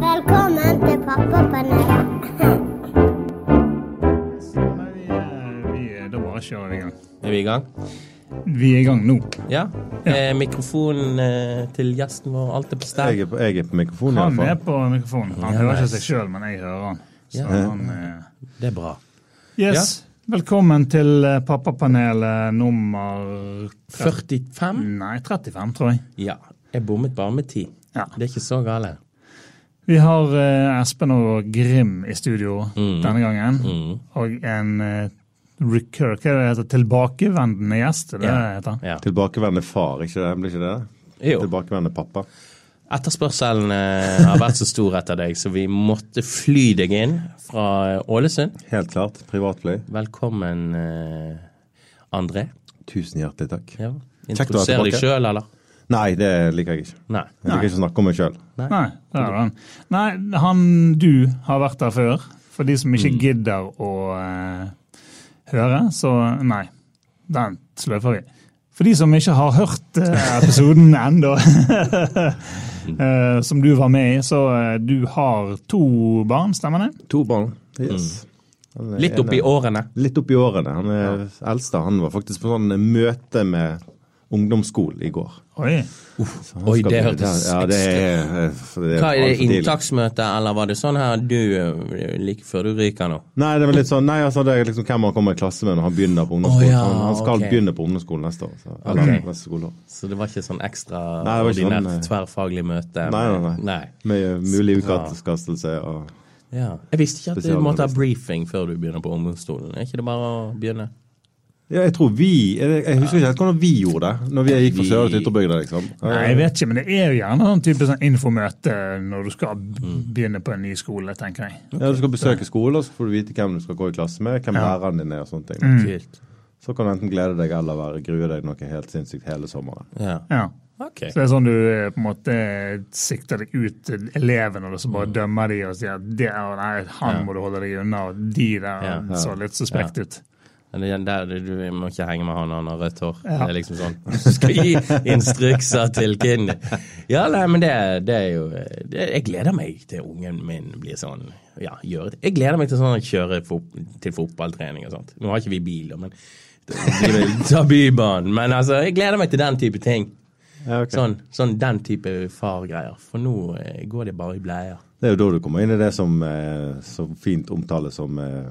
Velkommen til er- er- da bare kjører vi i gang. Er vi i gang? Vi er i gang nå. Ja. Er mikrofonen eh, til gjesten vår alltid på stell? Jeg er på, jeg er på mikrofonen Han er på mikrofonen. Han Ja, hører ikke seg sjøl, men jeg hører han. Så Ja. han eh, Det er bra. Yes. Velkommen til eh, pappapanelet nummer 45? Nei, 35, tror jeg. Ja. Jeg bommet bare med ti. Ja. Det er ikke så gale. Vi har eh, Espen og Grim i studio Mm. denne gangen. Mm. Og en eh, recur, hva er det heter, tilbakevendende gjest, det Ja. det heter? Ja. Tilbakevendende far, ikke det? Blir ikke det? Jo. Tilbakevendende pappa. Etterspørselen eh, har vært så stor etter deg, så vi måtte fly deg inn fra Ålesund. Helt klart. Privatfly. Velkommen, eh, André. Tusen hjertelig takk. Ja. Introduser deg sjøl, eller? Nei, det liker jeg ikke. Nei. Jeg liker ikke å snakke om meg sjøl. Nei, der er han. Nei, han du har vært der før. For de som Mm. ikke gidder å uh, høre, så nei. Den sløver vi. For de som ikke har hørt eh, episoden ennå, eh, som du var med i, så eh, du har to barn, stemmer det? To barn. Yes. Mm. Litt oppi årene. Litt oppi årene. Han er eldste. Han var faktisk på sånn møte med ungdomsskolen i går. Oi. Så Oi, det hørtes ja, det er, det er Hva er det, inntaksmøte, eller var det sånn her du eh, like før du ryker nå? Nei, det var litt sånn, nei, altså det er liksom hvem han kommer i klasse med når han begynner på ungdomsskolen. Oh, ja, han, han skal okay. begynne på ungdomsskolen neste år. Så, eller okay. neste skoleår. Så det var ikke sånn ekstra Nei, ikke ordinært sånn, eh, tverrfaglig møte? Nei, nei, nei. nei. Med mulig utkastelse og Ja. Jeg visste ikke at du måtte ha briefing før du begynner på ungdomsstolen. Er ikke det bare å begynne? Ja, jeg tror vi Jeg jeg husker ikke helt hvordan vi gjorde det når vi gikk fra Søre til Ytterbygda, liksom. Nei, jeg vet ikke, men det er jo gjerne sånn type sånn infomøte når du skal begynne på en ny skole, tenker jeg. Ja, du skal besøke skole, og så får du vite hvem du skal gå i klasse med, hvem Ja. læreren din er og sånne ting. Kult. Så kan du enten glede deg eller være, grue deg noe helt sinnssykt hele sommeren. Ja. Ja. Okay. Så det er sånn du eh, på en måte sikter deg ut til elevene, og så bare dømmer de og sier at det, er- nei, han Ja. må du holde deg unna, og de der Ja. så litt suspekt ut. Er der du må ikke henge med han han har rødt hår. Ja. Det er liksom sånn. Du skal gi instrukser til kiden. Ja, nei, men det, det er jo det, Jeg gleder meg til ungen min blir sånn Ja, gjør det. Jeg gleder meg til sånn å kjøre fot, til fotballtrening og sånt. Nå har ikke vi bil, men ta bybanen. Men altså, jeg gleder meg til den type ting. Ja, okay. Sånn, sånn den type fargreier. For nå eh, går det bare i bleier. Det er jo da du kommer inn i det som eh, så fint omtales som eh,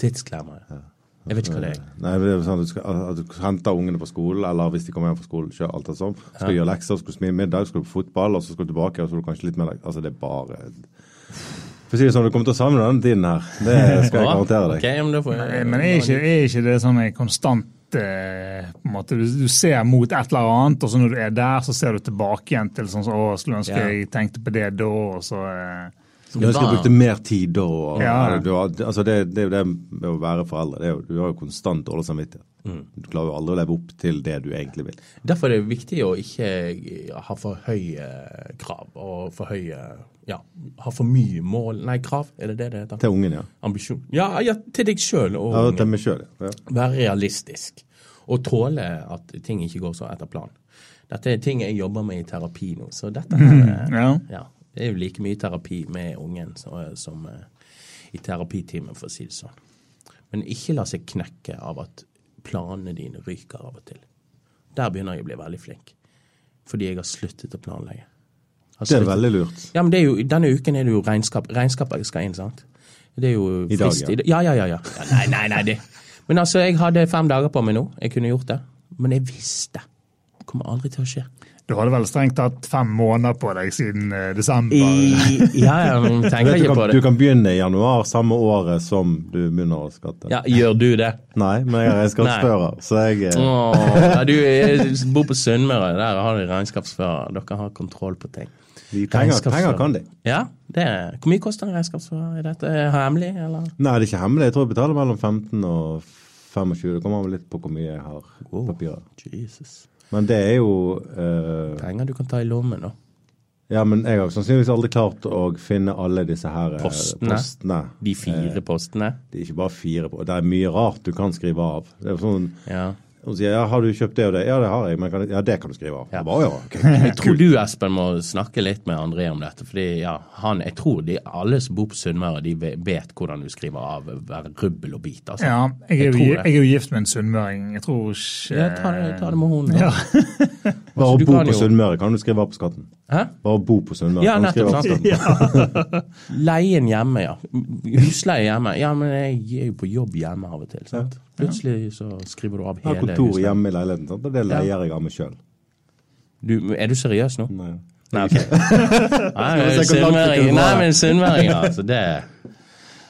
tidsklemmer. Ja. Jeg vet ikke hva det er. Nei, det er sånn at du, skal, at du henter ungene på skolen, eller hvis de kommer hjem fra skolen, kjør alt det sånn. Skal ja. gjøre lekser, skal du smide middag, skal du på fotball, og så skal du tilbake, og så skal du kanskje litt mer Altså, det er bare For å si det sånn, du kommer til å savne denne tiden her. Det skal jeg garantere deg. Okay, men får Nei, Men er ikke, er ikke det sånn en konstant eh, på en måte, du, du ser mot et eller annet, og så når du er der, så ser du tilbake igjen til sånn som å, skulle ønske Ja. jeg tenkte på det da, og så eh, Jeg ønsker jeg brukte mer tid da. Og, Ja. du, altså det, det er jo det med å være foreldre. Det er jo, du har jo konstant dårlig samvittighet. Du klarer jo aldri å leve opp til det du egentlig vil. Derfor er det viktig å ikke ha for høye krav og for høye Ja, ha for mye mål Nei, krav, er det det det heter? Til ungen, ja. Ambisjon. Ja, ja til deg sjøl og ja til meg selv, ja. Være realistisk. Og tåle at ting ikke går så etter planen. Dette er ting jeg jobber med i terapi nå, så dette her eh, ja. Det er jo like mye terapi med ungen som, som eh, i terapitimen, for å si det sånn. Men ikke la seg knekke av at planene dine ryker av og til. Der begynner jeg å bli veldig flink. Fordi jeg har sluttet å planlegge. Har Det er veldig lurt. Ja, men det jo, Denne uken er det jo regnskap. Regnskapet skal inn, sant? Det er jo I dag, ja. ja. Ja, ja, ja. ja nei, nei, nei. Det. Men altså, jeg hadde fem dager på meg nå. Jeg kunne gjort det. Men jeg visste. Det kommer aldri til å skje. Du hadde vel strengt tatt fem måneder på deg siden eh, desember. I, ja, ja, tenker ikke på det. du kan begynne i januar samme året som du begynner å skatte. Ja, Gjør du det? Nei, men jeg er regnskapsfører, så jeg eh, Åh, ja, du jeg bor på Sunnmøre. Der har de regnskapsfører. Dere har kontroll på ting. de penger, penger kan de. Ja, det er, Hvor mye koster en regnskapsfører? Er dette hemmelig, eller? Nei, det er ikke hemmelig. Jeg tror jeg betaler mellom 15 og 25. Det kommer an litt på hvor mye jeg har papirer. Jesus. Men det er jo uh, Penger du kan ta i lommen, da. Ja, men jeg har sannsynligvis aldri klart å finne alle disse her eh, Postene. postene. De fire postene. Det er ikke bare fire. Det er mye rart du kan skrive av. Det er jo sånn, Ja. Hun sier ja, 'har du kjøpt det og det'? Ja, det har jeg. Men kan, ja, det kan du skrive av. Ja. Bare, ja, Okay. Jeg tror du, Espen, må snakke litt med André om dette. fordi ja, han, jeg tror de, alle som bor på Sunnmøre, de vet hvordan du skriver av hver rubbel og bit. Altså. Ja, jeg er, Jeg jeg er jo gift med en sunnmøring. Jeg tror ikke Ja, ta, ta det med henne. Ja. Bare å bo på Sunnmøre kan du skrive av på skatten. Hæ? Bare bo på Sunnmøre Ja, nettopp, sant. Leien hjemme, ja. Husleie hjemme. Ja, men jeg er jo på jobb hjemme av og til. sant? Plutselig så skriver du av Jeg har hele kontor hjemme i leiligheten, sant? det leier jeg av meg sjøl. Er du seriøs nå? Nei. Nei, ok. Nei, men sunnmøringer, altså. Det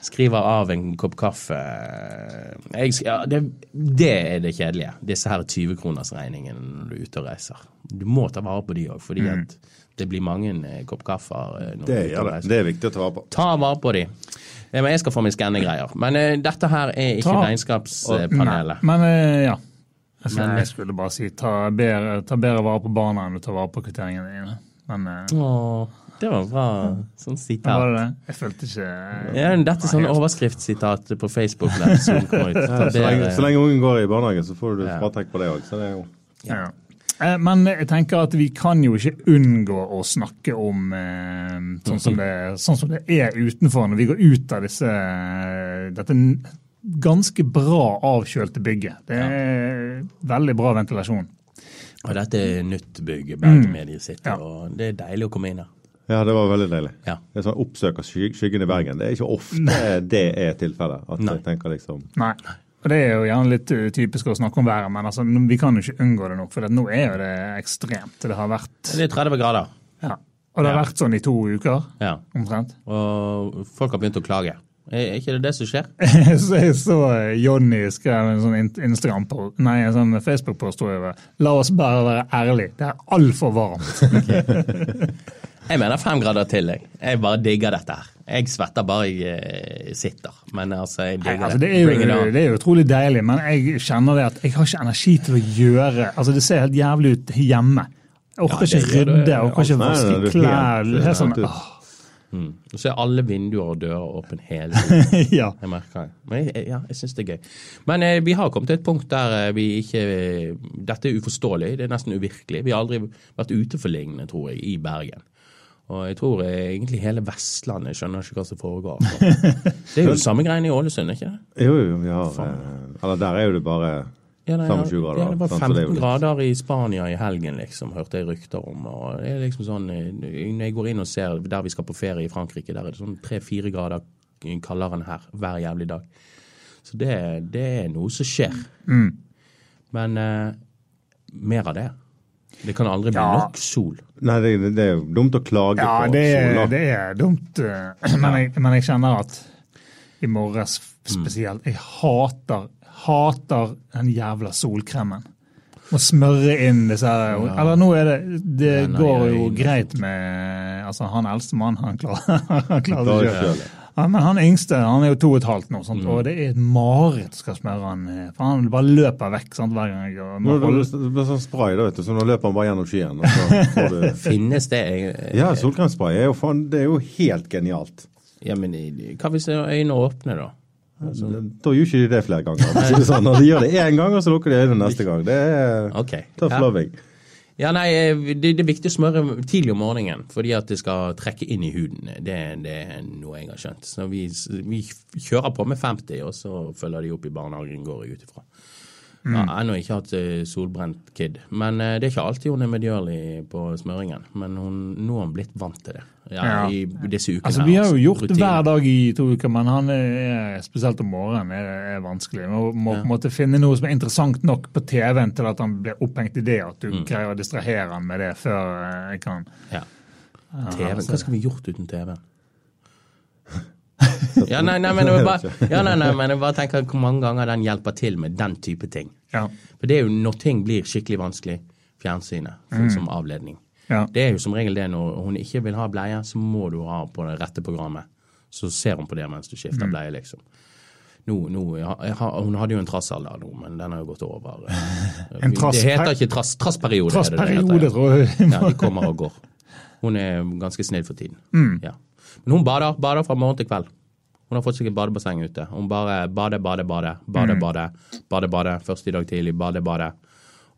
Skriver av en kopp kaffe jeg, ja, det, det er det kjedelige. Disse her 20-kronersregningene når du er ute og reiser. Du må ta vare på de òg, fordi at det blir mange eh, kopp kaffe. eh, Det er gjør det. Det er viktig å ta vare på. Ta vare på de. Eh, Men jeg skal få meg skannegreier. Men uh, dette her er ikke Ta- regnskapspanelet. Nei, men uh, ja. Jeg, Men- jeg skulle bare si ta bedre, ta bedre vare på barna enn du tar vare på kvitteringene dine. Men uh, Åh, det var bra sånn var sitat. det det? Jeg følte ikke Ja, dette er sånn overskriftssitat på Facebook. Der, Så lenge, så lenge ungen går i barnehage, så får du Ja. fratrekk på det òg. Så det er jo Ja. Eh, Men jeg tenker at vi kan jo ikke unngå å snakke om eh, sånn, som det, sånn som det er utenfor når vi går ut av disse, dette ganske bra avkjølte bygget. Det er veldig bra ventilasjon. Og dette er nytt bygg, Bergen Media City, Ja. og det er deilig å komme inn her. Ja, det var veldig deilig. Ja. Det er sånn Oppsøker sky skyggen i Bergen. Det er ikke ofte det er tilfellet. At Nei. jeg tenker liksom Nei. Og Det er jo gjerne litt uh, typisk å snakke om været, men altså, vi kan jo ikke unngå det nå. For nå er jo det ekstremt. Det har vært Det er 30 grader. ja. Og det har Ja. vært sånn i to uker Ja. omtrent. Og folk har begynt å klage. Er ikke det det som skjer? Så jeg så eh, Jonny skrev en sånn Instagram på, nei, en sånn Facebook-post jeg. La oss bare være ærlige. Det er altfor varmt. Jeg mener fem grader til, jeg. Jeg bare digger dette her. Jeg svetter bare jeg eh, sitter. Men altså, jeg Nei, digger altså, det. er Bring it jo, on. det er jo utrolig deilig, men jeg kjenner det at jeg har ikke energi til å gjøre altså Det ser helt jævlig ut hjemme. Jeg orker Ja, ikke rydde, jeg orker ikke Nei, nei, vaske klær. helt- Det er sånn, åh, Mm. Og så er alle vinduer og dører åpne hele tiden. ja. Jeg merker det. Men jeg, ja, jeg syns det er gøy. Men eh, vi har kommet til et punkt der eh, vi ikke eh, Dette er uforståelig. Det er nesten uvirkelig. Vi har aldri vært ute for lignende, tror jeg, i Bergen. Og jeg tror eh, egentlig hele Vestlandet skjønner ikke hva som foregår. Det er jo samme greiene i Ålesund, ikke det? Jo, jo, vi har eh, Eller der er jo det bare Ja, nei, 25 grader, Ja, det var sant, så det er jo 15 litt- grader i Spania i helgen, liksom, hørte jeg rykter om. Og det er liksom sånn, eh, Når jeg går inn og ser der vi skal på ferie i Frankrike, der er det sånn tre-fire grader kaldere enn her hver jævlig dag. Så det, det er noe som skjer. Mm. Men eh, mer av det. Det kan aldri bli Ja. nok sol. Nei, det, det er jo dumt å klage Ja, på det er, sola. det er dumt, eh, men jeg, men jeg kjenner at i morges spesielt Jeg hater, hater den jævla solkremen. Må smøre inn disse her Eller nå er det Det Den nei, går jo greit med Altså, han eldste mann, han klarer, han klarer det sjøl. Ja, men han yngste han er jo to og et halvt nå, sant? Mm. og det er et mareritt skal smøre han. eh, For han bare løper vekk sant, hver gang jeg går. Nå, det blir- sånn spray, da, vet du, så nå løper han bare gjennom skyen. Og så får du Finnes det Jeg... Ja, solkremspray er jo faen Det er jo helt genialt. Ja, men hva hvis øynene åpner, da? Da gjør ikke de det flere ganger. sånn. Når de gjør det én gang, og så lukker de øynene neste gang. Det er okay. tøff Ja. loving. Ja, nei, eh, det, det er viktig å smøre tidlig om morgenen, fordi at det skal trekke inn i huden. Det, det er noe jeg har skjønt. Så vi, vi kjører på med 50, og så følger de opp i barnehagen, går jeg ut ifra. Jeg har ennå ikke hatt eh, solbrent kid, men eh, det er ikke alltid hun er medgjørlig på smøringen. Men hun, nå har hun blitt vant til det ja, Ja. i disse ukene. Altså, Vi har jo gjort det hver dag i to uker, men han er, spesielt om morgenen er, er vanskelig. Vi må, på en måte finne noe som er interessant nok på TV-en til at han blir opphengt i det, at du Mm. greier å distrahere han med det før eh, jeg kan Ja. TV, altså. Hva skulle vi gjort uten TV? Ja, nei, nei, men jeg bare, ja, nei, nei, men jeg bare tenker hvor mange ganger den hjelper til med den type ting. Ja. For det er jo når ting blir skikkelig vanskelig, fjernsynet mm. som avledning. Ja. Det er jo som regel det når hun ikke vil ha bleie, så må du ha på det rette programmet. Så ser hun på det mens du skifter bleie, liksom. Nå, nå, jeg har- hun hadde jo en trassalder nå, men den har jo gått over. En trass- det heter ikke trass, trassperiode. er Trassperiode, ja. tror jeg. Ja, de kommer og går. Hun er ganske snill for tiden. Mm. Ja. Men hun bader, bader fra morgen til kveld. Hun har fått seg et badebasseng ute. Hun bare bader, bader, bader. Bader, bader. Bader, bader. Først i dag tidlig. Bader, bader.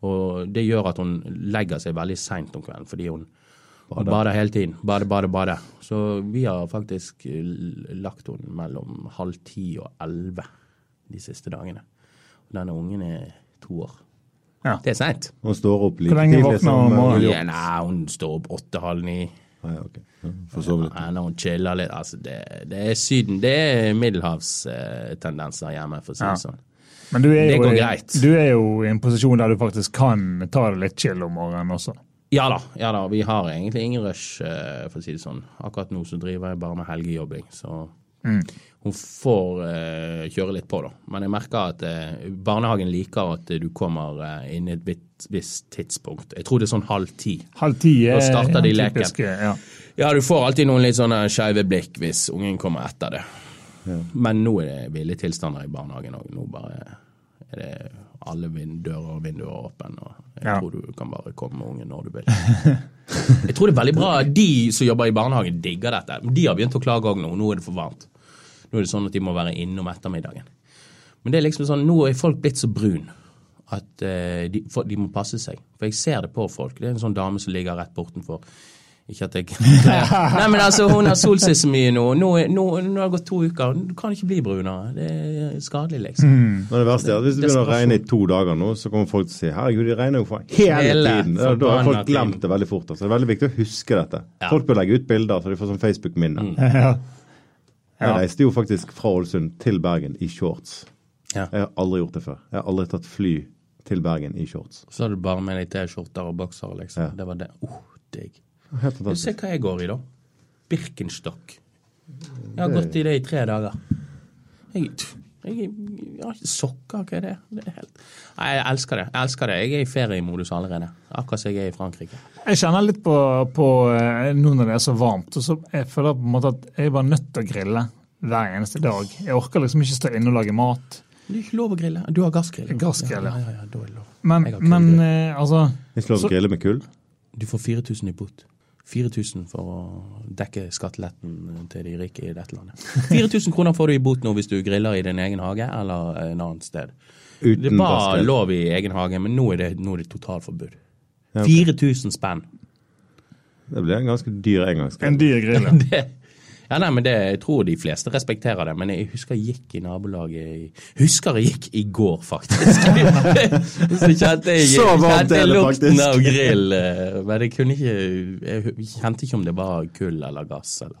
Og det gjør at hun legger seg veldig seint om kvelden, fordi hun bader, bader hele tiden. Bader, bader, bader. Så vi har faktisk lagt henne mellom halv ti og elleve de siste dagene. Og Denne ungen er to år. Ja. Det er seint. Hun står opp like Hvor lenge tidlig våkner som hun nei, hun står opp åtte-halv ni. Ah, ja, okay. Ja, for så vidt. Ja, når hun chiller litt. Altså, det, det er Syden. Det er middelhavstendenser hjemme, for å si Ja. det sånn. Men du er, jo, du er jo i en posisjon der du faktisk kan ta det litt chill om morgenen også. Ja da, ja da, vi har egentlig ingen rush, eh, for å si det sånn. Akkurat nå så driver jeg bare med helgejobbing, så Mm. hun får uh, kjøre litt på, da. Men jeg merker at uh, barnehagen liker at du kommer uh, inn i et visst- tidspunkt. Jeg tror det er sånn halv ti. Halv ti er Da starter de ja, leken. typisk, Ja. Ja, du får alltid noen litt sånne skeive blikk hvis ungen kommer etter det. Men nå er det ville tilstander i barnehagen òg. Nå bare er det alle dører og vinduer åpne. Og jeg Ja. tror du kan bare komme med ungen når du vil. jeg tror det er veldig bra. De som jobber i barnehagen, digger dette. De har begynt å klage òg nå. Nå er det for varmt. Nå er det sånn at de må være inne om ettermiddagen. Men det er liksom sånn, nå er folk blitt så brun at eh, de, for, de må passe seg. For jeg ser det på folk. Det er en sånn dame som ligger rett bortenfor. Ikke at jeg Nei, men altså, hun har solt seg så mye nå. Nå, nå, nå har det gått to uker. Du kan ikke bli brunere. Det er skadelig, liksom. Men det verste er at hvis det begynner å regne i to dager nå, så kommer folk til å si herregud, det regner jo for hele Hele tiden. Ja, Da har folk glemt det veldig fort. Altså. Det er veldig viktig å huske dette. Ja. Folk bør legge ut bilder, så de får sånn Facebook-minne. Ja. Jeg reiste jo faktisk fra Ålesund til Bergen i shorts. Ja. Jeg har aldri gjort det før. Jeg har aldri tatt fly til Bergen i shorts. Så hadde du bare med deg T-skjorter og bokser, liksom. Det var det. Oh, digg. Se hva jeg går i, da. Birkenstock. Jeg har gått i det i tre dager. Jeg, jeg, jeg har ikke sokker, hva er det? det er helt... Nei, jeg elsker det. Jeg elsker det. Jeg er i feriemodus allerede. Akkurat som jeg er i Frankrike. Jeg kjenner litt på, på eh, nå når det er så varmt, og så jeg føler på en måte at jeg er bare nødt til å grille hver eneste dag. Jeg orker liksom ikke stå inne og lage mat. Det er ikke lov å grille. Du har gassgrill? Gassgrill, ja. ja. ja, ja, da er det lov. Men, Jeg men eh, altså Ikke lov Så- å grille med kull. Du får 4000 i bot. 4000 for å dekke skatteletten til de rike i dette landet. 4000 kroner får du i bot nå hvis du griller i din egen hage eller en annen sted. Det Uten var gassgrill. lov i egen hage, men nå er det, nå er det totalforbud. Ja, okay. 4000 spenn. Det blir en ganske dyr engangsgrill. en dyr grill. ja. Ja, nei, men det, Jeg tror de fleste respekterer det, men jeg husker jeg gikk i nabolaget Husker jeg gikk i går, faktisk. Så kjente jeg, Så varmt kjente lukten av grill. eh, Men jeg kunne ikke Jeg kjente ikke om det var kull eller gass. Eller.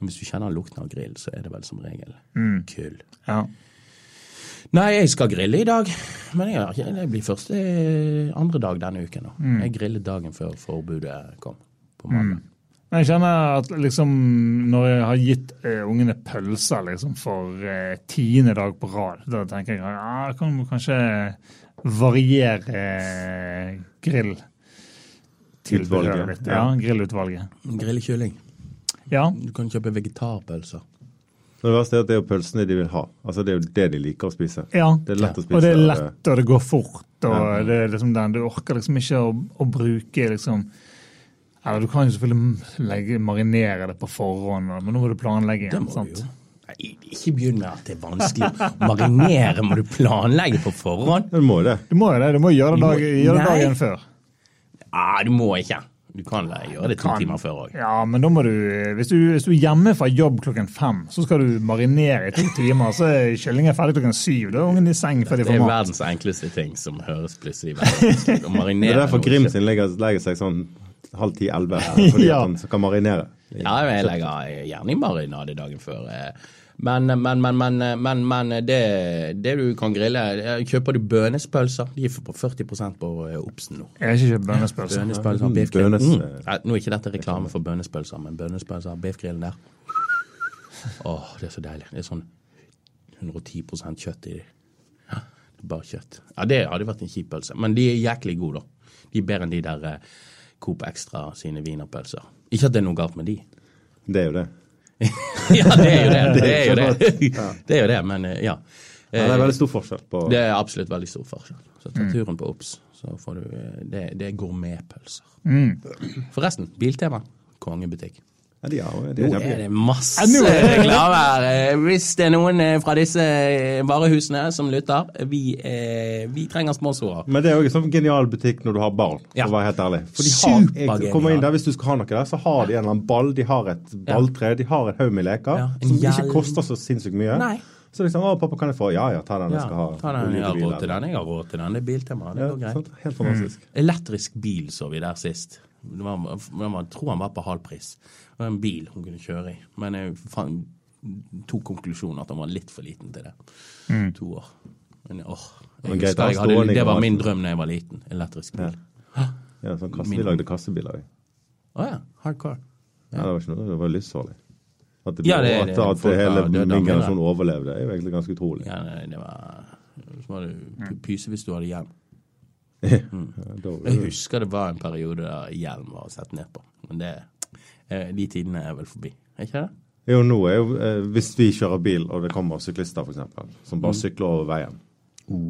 Men hvis du kjenner lukten av grill, så er det vel som regel Mm. kull. Ja. Nei, jeg skal grille i dag. Men jeg, det blir første andre dag denne uken. Mm. Jeg grillet dagen før forbudet kom. På mandag. Men jeg kjenner at liksom når jeg har gitt eh, ungene pølser liksom for eh, tiende dag på rad, da tenker jeg ja, jeg kan kanskje variere eh, grill. Utvalget, litt. Ja, grillutvalget. Grillkylling. Ja, Du kan kjøpe vegetarpølser. Det verste er at det er pølsene de vil ha. Altså Det er jo det de liker å spise. ja. Det er lett å spise. Og det er lett, og det går fort. og Ja. det er liksom den, Du orker liksom ikke å, å bruke liksom Eller du kan jo selvfølgelig legge, marinere det på forhånd, men nå må du planlegge igjen. sant? jo. Nei, ikke begynn med at det er vanskelig. Marinere må du planlegge på forhånd. Du må det. Du må jo det. Du må gjøre det, dag, gjøre det dagen før. Nei, du må ikke. Du kan gjøre det to timer før òg. Ja, men da må du hvis, du hvis du er hjemme fra jobb klokken fem, så skal du marinere i to timer, så er kyllingen ferdig klokken syv. Da er ungen i seng før de Det er får verdens enkleste ting som høres plutselig veldig vanskelig ut. Det er derfor Grim sin legger, legger seg sånn halv ti-elleve. Fordi Ja. at han kan marinere. Ja, jeg legger gjerne i marinade dagen før. eh. Men, men, men, men, men, men det, det du kan grille eh, Kjøper du bønespølser? De er på 40% på eh, Obsen nå. Jeg har ikke kjøpt bønespølser. Bønespølser, biffgrill. Bønes- Mm. Nei, Nå er ikke dette reklame for bønespølser, men bønespølser, biffgrillen der. Åh, det er så deilig. Det er sånn 110% kjøtt i de. Ja, det bare kjøtt. Ja, Det hadde vært en kjip pølse, men de er jæklig gode, da. De er bedre enn de der eh, Coop Extra sine wienerpølser. Ikke at det er noe galt med de. Det er jo det. ja, det er jo det. Det er jo det. Det er jo det, men eh, ja. Ja, det er veldig stor forskjell på Det er absolutt veldig stor forskjell. Så ta turen på Ops, så får du eh, Det, det er gourmetpølser. Forresten, Biltema kongebutikk. Ja, de, har, de Nå er det masse Ja, reklame her. Eh, Hvis det er noen eh, fra disse eh, varehusene som lytter, vi, eh, vi trenger sponsorer. Men det er jo en sånn genial butikk når du har barn, Ja. for å være helt ærlig. For de har, jeg kommer inn der, Hvis du skal ha noe der, så har de en eller annen ball, de har et balltre, de har en haug med leker Ja, som ikke koster så sinnssykt mye. Nei. Så liksom, å pappa, kan jeg få? Ja ja, ta den, jeg skal ha ta den, jeg har råd til den. Jeg har råd til den. Det er biltema. Det Ja, går greit. sant? Helt fantastisk. Elektrisk bil så vi der sist. Det var, jeg tror han var på halv pris. Det var en bil hun kunne kjøre i. Men jeg fant, tok konklusjonen at han var litt for liten til det. To år. Men åh, jeg han jeg hadde, det var min drøm da jeg var liten. Elektrisk bil. Ja, sånn kasse, Vi lagde kassebiler. òg. Å ja. Hardcore. Ja, det var ikke noe, det var livsfarlig. At, det, Ja, det- at, det- at hele døde, min generasjon overlevde, er jo egentlig ganske utrolig. Ja, det det var Så var det pyse hvis du hadde hjelm. Ja, Mm. Jeg husker det var en periode der hjelm var sett ned på. Men det, eh, de tidene er vel forbi. Er ikke det? jo, nå er jo, eh, Hvis vi kjører bil, og det kommer syklister eksempel, som Mm. bare sykler over veien,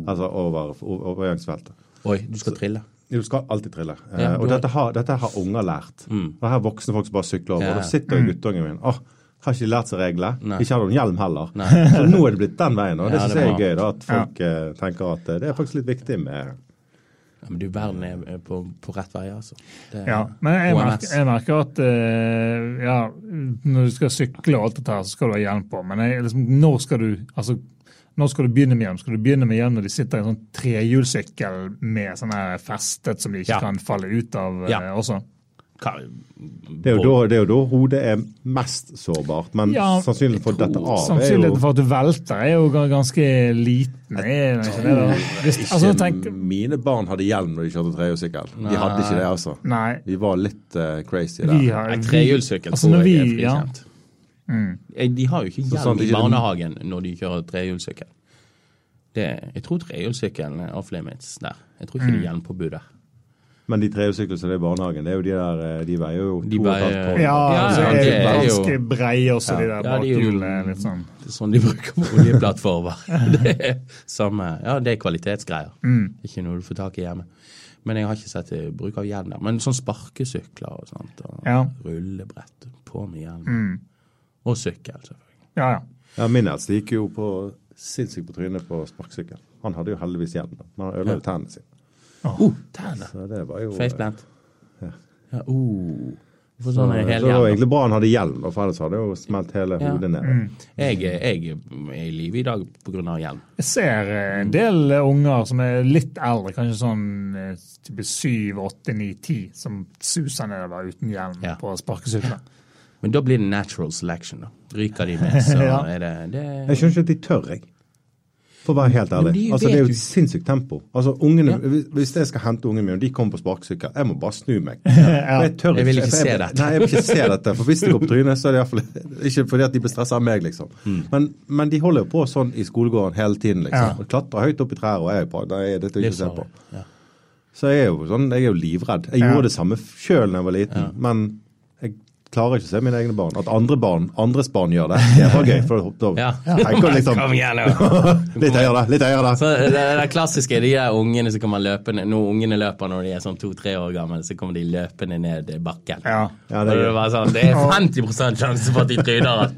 altså over overgangsfeltet Oi, du skal trille. Du skal alltid trille. Eh, Ja, og har- dette har, dette har unger lært. Det er her voksne folk som bare sykler over. Ja. Og da sitter guttungen min åh, har ikke lært seg reglene? Nei. Ikke har noen hjelm heller. Nei. Så nå er det blitt den veien. Og det Ja, syns jeg er er gøy, da, at folk ja. tenker at det er faktisk litt viktig med Ja, men du, verden er på, på rett vei, altså. Det Ja, men jeg merker, jeg merker at uh, ja, når du skal sykle og alt dette her, så skal du ha hjelm på. Men jeg, liksom, når skal du altså, når skal du begynne med hjelm? Skal du begynne med hjelm når de sitter i en sånn trehjulssykkel med sånn her festet som de ikke Ja. kan falle ut av eh, Ja. også? Det er jo da, det er jo da hodet er mest sårbart, men Ja, sannsynligheten for at dette av er jo Sannsynligheten for at du velter er jo ganske liten. Er ikke det, da? Hvis, altså, tenk, Mine barn hadde hjelm når de kjørte trehjulssykkel. De hadde ikke det, altså. nei, De var litt uh, crazy der. har Trehjulssykkel altså, tror jeg er frikjent. ja. Eh, De har jo ikke hjelm sant i barnehagen når de kjører trehjulssykkel. Jeg tror trehjulssykkelen er off limits der. Jeg tror ikke det er hjelmpåbud der. Men de trehjulssyklene som er i barnehagen, det er jo de der eh, De veier jo De to og et halvt tonn. Ja, Ja, altså, ja, er det er ganske breie også, de der Ja, de er jo- bakhjulene. Litt sånn. Det er sånn de bruker på oljeplattformer. Det er samme, ja, det er kvalitetsgreier. Mm. Ikke noe du får tak i hjemme. Men jeg har ikke sett eh, bruk av hjelm der. Men sånn sparkesykler og sånt, og Ja. Mm. rullebrett på med hjelm. Og sykkel, selvfølgelig. Ja, ja. Ja, Min eldste gikk jo på sinnssykt på trynet på sparkesykkel. Han hadde jo heldigvis hjelm, men han ødela jo tennene sine. Oh, tærne. Så det var jo Faceplant. Ja. Ja, oh. For sånn så det var egentlig bra han hadde hjelm, for ellers hadde jo smelt hele Ja. hodet ned. Mm. Jeg, jeg er i live i dag pga. hjelm. Jeg ser eh, en del eh, unger som er litt eldre, kanskje sånn eh, type 7, 8, 9, 10, som suser nedover uten hjelm Ja. på sparkesykler. Men da blir det natural selection. da. Ryker de med, så Ja. er det, det Jeg skjønner ikke at de tør, jeg. For å være helt ærlig. De altså, det er jo et sinnssykt tempo. Altså, ungene, Ja. hvis- Hvis jeg skal hente ungene mine, og de kommer på sparkesykkel, jeg må bare snu meg. Ja. Jeg, tør Jeg vil ikke jeg, se dette. Nei, jeg vil ikke se dette. For hvis de går på trynet, så er det iallfall ikke fordi at de blir stressa av meg, liksom. Mm. Men, men de holder jo på sånn i skolegården hele tiden, liksom. Ja. Og klatrer høyt opp i trær og er på. Det er dette ikke å se på. Ja. Så jeg er jo sånn, jeg er jo livredd. Jeg Ja. gjorde det samme sjøl da jeg var liten, men klarer ikke å se mine egne barn. At andre barn, andres barn gjør det, det var gøy. For da Ja. tenker liksom Kom igjen, nå! Litt høyere, litt høyere. Så det, det klassiske de der ungene som kommer løpende Når ungene løper når de er sånn to-tre år gamle, så kommer de løpende ned bakken. Ja. Ja, det det, er bare sånn, det er 50 sjanse for at de tryner.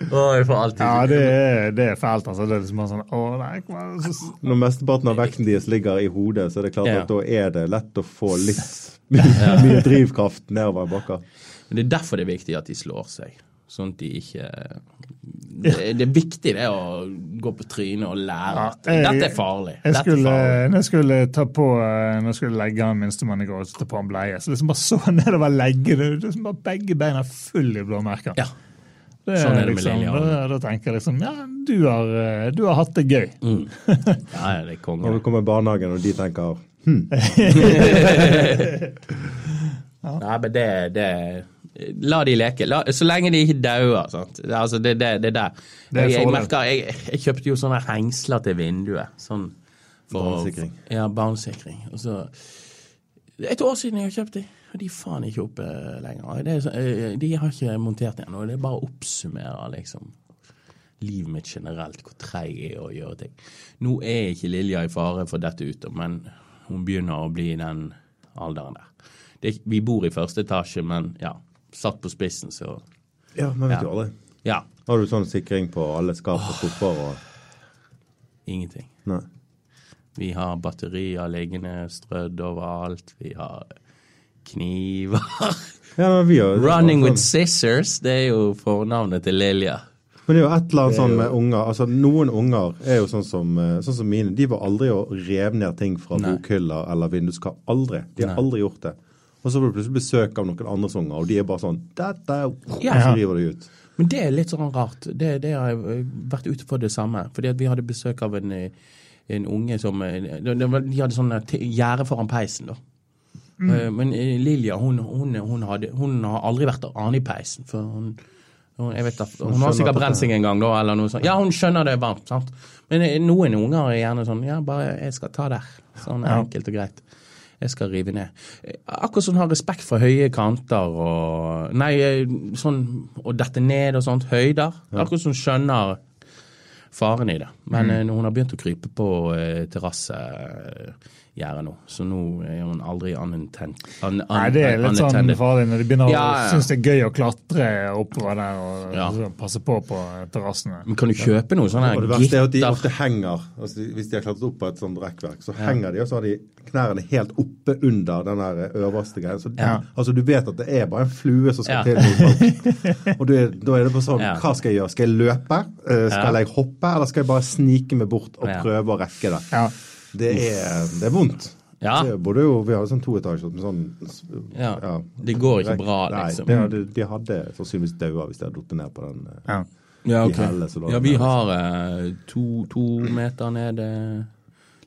Å, jeg får alltid Ja, det er, det er fælt, altså. Det er liksom sånn Å, nei, det så- Når mesteparten av vekten deres ligger i hodet, så er det klart Ja. at da er det lett å få litt mye, mye drivkraft nedover bakker. Men Det er derfor det er viktig at de slår seg. Sånn at de ikke Det, det er viktig det å gå på trynet og lære Ja, at dette er farlig. Jeg skulle, farlig. når jeg skulle ta på Når jeg skulle legge han minstemann i går, så ta på han bleie, så liksom bare så nedover leggene. Liksom bare begge beina full i blåmerker. Ja. Det sånn er det med Lillian. Da, da tenker jeg liksom Ja, du har, eh, du har hatt det gøy. Mm. ja, ja, det er konge. Når du kommer i barnehagen og de tenker Nei, men det, det La de leke. La, så lenge de ikke dauer. sant? Altså, det, det, det der. Det jeg, jeg, merker, jeg, jeg kjøpte jo sånne hengsler til vinduet. Sånn Barnesikring. Ja, barnesikring. Og så et år siden jeg har kjøpt de, og de er faen ikke oppe lenger. Det er, eh, de har ikke montert igjen. Og det er bare å oppsummere liksom livet mitt generelt, hvor treig jeg er å gjøre ting. Nå er ikke Lilja i fare for dette ute, men hun begynner å bli i den alderen der. Det, vi bor i første etasje, men ja, satt på spissen, så Ja, men vet Ja. du aldri. ja. Har du sånn sikring på alle skap og skuffer og Ingenting. Nei. Vi har batterier liggende strødd overalt. Vi har kniver. Ja, vi har, Running with sånn, scissors, det er jo fornavnet til Lilja. Men det er jo et eller annet sånn med unger. altså Noen unger er jo sånn som, eh, sånn som mine. De var aldri å rev ned ting fra Nei. bokhyller eller vinduskar. Aldri. De har Nei. aldri gjort det. Og så får du plutselig besøk av noen andre sanger, og de er bare sånn Dette, Ja. Og så river de ut. Men det er litt sånn rart. Det, det har jeg eh, vært ute for det samme. Fordi at vi hadde besøk av en, eh, en unge som eh, De hadde sånn gjerde foran peisen, da. Mm. Men Lilja hun, hun, hun, hadde, hun har aldri vært annen i peisen. For hun, hun, jeg vet, at, hun har sikkert brensing brent seg en gang, da. Eller noe sånt. Ja, hun skjønner det er varmt. sant? Men noen unger er gjerne sånn Ja, bare jeg skal ta der. Sånn Ja. enkelt og greit. Jeg skal rive ned. Akkurat som hun har respekt for høye kanter og Nei, eh, sånn å dette ned og sånt. Høyder. Akkurat som hun skjønner faren i det. Men Mm. eh, når hun har begynt å krype på eh, terrassegjerdet noe. så nå er hun aldri unintent. Un, un, Nei, det er litt sånn farlig når de begynner Ja, å synes det er gøy å klatre oppover der og Ja. passe på på terrassene. Men kan du kjøpe noe sånn her det verste er at de ofte henger. altså Hvis de har klatret opp på et sånt rekkverk, så henger de, og så har de knærne helt oppe under den der øverste greien. Så, Ja. Altså, du vet at det er bare en flue som skal Ja. til. Og du da er det bare sånn Ja. Hva skal jeg gjøre? Skal jeg løpe? Eh, Skal Ja. jeg hoppe? Eller skal jeg bare snike meg bort og prøve å rekke det? Ja. Det er, det er vondt. Ja. Det er både jo, vi hadde sånn toetasjer med sånn Ja. Det går ikke bra, liksom. Nei, hadde, de hadde sannsynligvis daua hvis de hadde falt ned på den. eh, Ja. Ja, i helle, ja, vi har eh, to, to meter nede.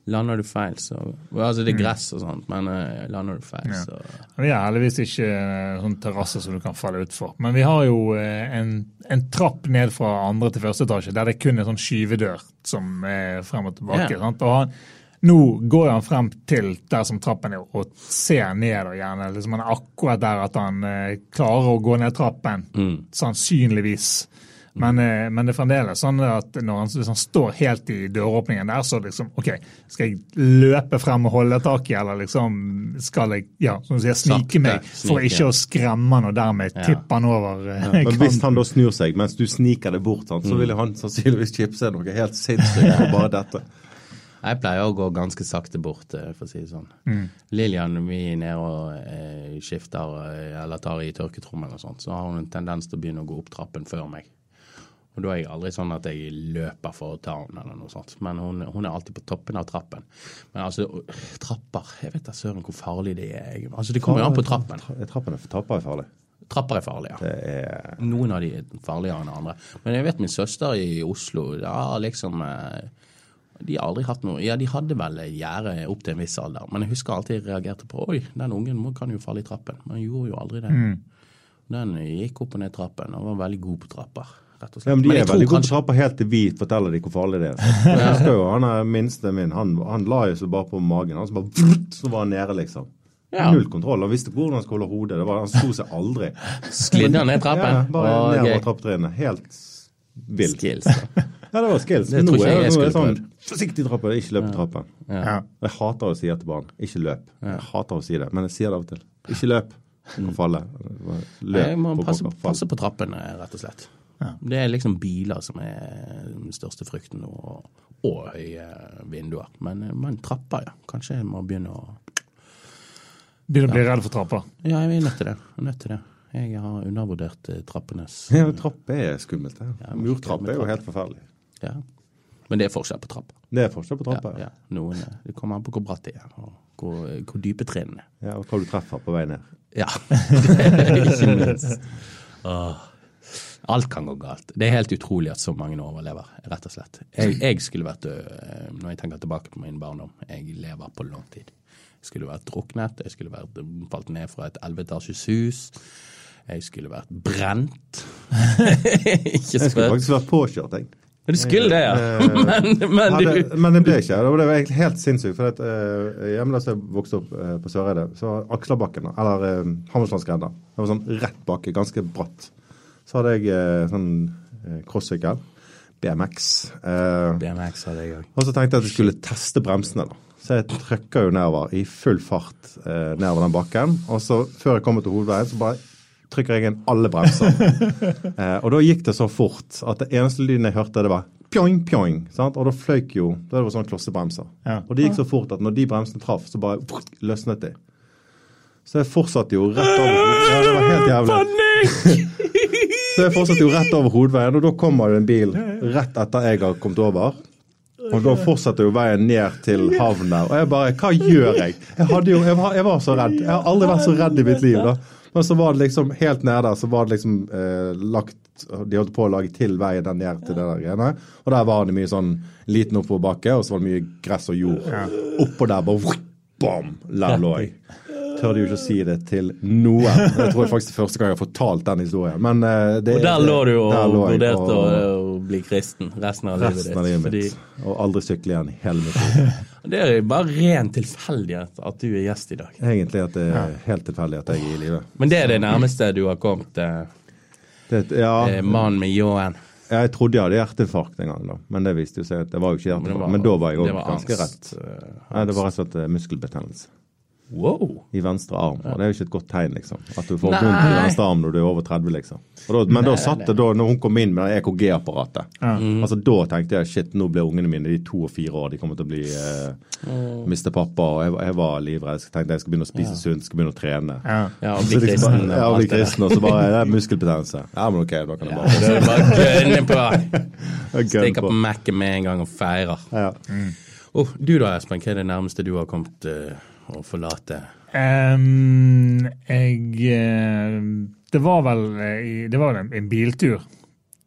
Lander du feil, så Altså, det er gress og sånt, men uh, lander du feil, Ja. så Vi har heldigvis ikke uh, sånn terrasse som du kan falle utfor. Men vi har jo eh, en, en trapp ned fra andre til første etasje der det kun er sånn skyvedør som er frem og tilbake. Ja. Sant? Og han, nå går han frem til der som trappen er og ser ned og gjerne. Liksom han er akkurat der at han eh, klarer å gå ned trappen. Mm. Sannsynligvis. Men, eh, men det er fremdeles sånn at når han, hvis han står helt i døråpningen der, så liksom OK, skal jeg løpe frem og holde tak i, eller liksom skal jeg ja, som du sier, snike meg for ikke å skremme han og dermed Ja. tippe han over eh, Men hvis han da snur seg mens du sniker det bort, sant, Mm. så vil han sannsynligvis chipse noe helt sinnssykt for bare dette. Jeg pleier å gå ganske sakte bort, eh, for å si det sånn. Mm. Lillian, vi er nede og eh, skifter eh, eller tar i tørketrommelen og sånt, så har hun en tendens til å begynne å gå opp trappen før meg. Og da er jeg aldri sånn at jeg løper for å ta henne eller noe sånt. Men hun, hun er alltid på toppen av trappen. Men altså, trapper Jeg vet da søren hvor farlig det er. Altså, Det kommer jo an på trappen. Tra- Trappen er, trapper er farlig. Trapper er farlige. Er Noen av de er farligere enn andre. Men jeg vet min søster i Oslo ja, liksom eh, De har aldri hatt noe Ja, de hadde vel gjerde opp til en viss alder, men jeg husker alltid jeg reagerte på Oi, den ungen kan jo falle i trappen. Men han gjorde jo aldri det. Mm. Den gikk opp og ned trappen og var veldig god på trapper, rett og slett. ja, men De men er veldig gode på trapper helt til vi forteller de hvor farlig det er. Jeg husker jo Han er minste min, han, han la jo seg bare på magen. Han så bare vrrt, så var han nede, liksom. Ja. Null kontroll. Han visste hvordan han skulle holde hodet. Det var, han sto seg aldri. Sklidde han ned trappen? Ja, bare Og nedover gøy. trappetrinnet. Helt vilt. Skills. da. Ja, det var skills. Det Nå er jeg det sånn Forsiktig trappe, trappa, ikke løp i trappen. Ja. Jeg hater å si det til barn. Ikke løp. Jeg hater å si det, men jeg sier det av og til. Ikke løp. Du kan falle. Løp. Jeg må passer, passe, pokker. Passe på trappene, rett og slett. Det er liksom biler som er den største frykten og, og høye vinduer. Men, men trapper, ja. Kanskje jeg må begynne å Begynner å bli redd for trapper. Ja, jeg er nødt til det. Jeg er nødt til det. Jeg har undervurdert eh, trappenes Ja, trapp er skummelt. Ja. Ja, Murtrapp er jo helt forferdelig. ja. Men det er forskjell på trapper. Det er forskjell på Ja, trapper. ja. Noen, eh, det kommer an på hvor bratt det er, og hvor, hvor dype trinnene er. Ja, og hva du treffer på vei ned. Ja, ikke minst. Åh. Alt kan gå galt. Det er helt utrolig at så mange overlever, rett og slett. Jeg, jeg skulle vært død eh, når jeg tenker tilbake på min barndom. Jeg lever på lang tid. Jeg skulle vært druknet, jeg skulle vært falt ned fra et elleveetasjes hus. Jeg skulle vært brent. Ikke Jeg skulle faktisk vært påkjørt, jeg. Du skulle det, ja. Eh, Men, men du Hadde, men det ble ikke. Det var helt sinnssykt. For at, uh, hjemme da jeg vokste opp eh, på Søreide, så var Akslabakken, eller uh, Hammerslandsgrenda, det var sånn rett bakke, ganske bratt. Så hadde jeg eh, sånn uh, crossykkel, BMX. eh, BMX hadde jeg òg. og så tenkte jeg at jeg skulle teste bremsene. da. Så jeg trykka jo nedover i full fart eh, nedover den bakken. Og så før jeg kommer til hovedveien, så bare trykker jeg inn alle bremser. eh, og da gikk det så fort at det eneste lyden jeg hørte, det var pjoing, pjoing. Sant? Og da fløyk jo Da var det sånn klossebremser. Ja. Og det gikk så fort at når de bremsene traff, så bare løsnet de. Så jeg fortsatte jo rett over Ja, det var helt jævlig. Så jeg fortsatte jo rett over hovedveien, og da kommer det en bil rett etter jeg har kommet over. Og da fortsetter jo veien ned til havna. Og jeg bare Hva gjør jeg? Jeg, jo, jeg, var, jeg var så redd. Jeg har aldri vært så redd i mitt liv. da. Men så var det liksom helt nede så var det liksom eh, lagt De holdt på å lage til veien der ned til det der greiene. Og der var det mye sånn liten oppoverbakke, og så var det mye gress og jord. Oppå der bare bam! Der lå jeg. Tørde jo ikke å si det til noen. Jeg tror faktisk det er første gang jeg har fortalt den historien. Men eh, det, Og der lå du og jeg, vurderte å, bli kristen resten av livet ditt. Resten av livet Fordi. Og aldri sykle igjen i hele mitt liv. Det er bare ren tilfeldighet at du er gjest i dag. Egentlig at det er helt tilfeldig at jeg er i live. Men det er det nærmeste du har kommet eh, Det, ja, eh, mannen med ljåen. jeg trodde jeg hadde hjerteinfarkt en gang, da. men det viste jo seg at det var jo ikke Men var- Men da var jeg det òg ganske angst, rett. eh, Nei, det var rett og slett eh, muskelbetennelse Wow. i venstre arm. Og det er jo ikke et godt tegn, liksom. At du får vondt i venstre arm når du er over 30, liksom. Og da, men da satt det da, når hun kom inn med EKG-apparatet altså Da tenkte jeg shit, nå blir ungene mine de to og fire år, de kommer til å bli eh, miste pappa. Og jeg, jeg var livredd. Jeg tenkte jeg skal begynne å spise sunt, skal begynne å trene. Ja. Ja, og bli kristen. Ja, og bli kristen, og så bare det er muskelbetennelse. Ja, men ok, da kan jeg bare det er bare gønne på. Stikker på. Mac-en med en gang og feirer. Ja. Oh, du da, Espen, hva er det nærmeste du har kommet eh, å forlate? Um, jeg eh, Det var vel eh, det var vel en, en biltur,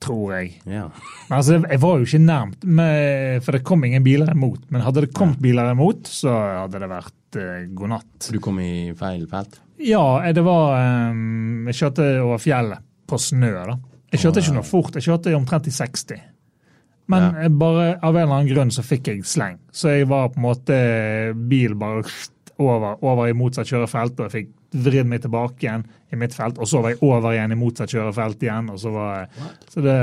tror jeg. Ja. Men altså, jeg var jo ikke nærmt, med, for det kom ingen biler imot. Men hadde det kommet biler imot, så hadde det vært uh, god natt. Du kom i feil felt? Ja, det var um, Jeg kjørte over fjellet på snø, da. Jeg kjørte ikke noe fort, jeg kjørte omtrent i 60. Men Ja. bare av en eller annen grunn så fikk jeg sleng. Så jeg var på en måte bil bare over, over i motsatt kjørefelt, og jeg fikk vridd meg tilbake igjen i mitt felt, og så var jeg over igjen i motsatt kjørefelt igjen. og så var jeg, så det,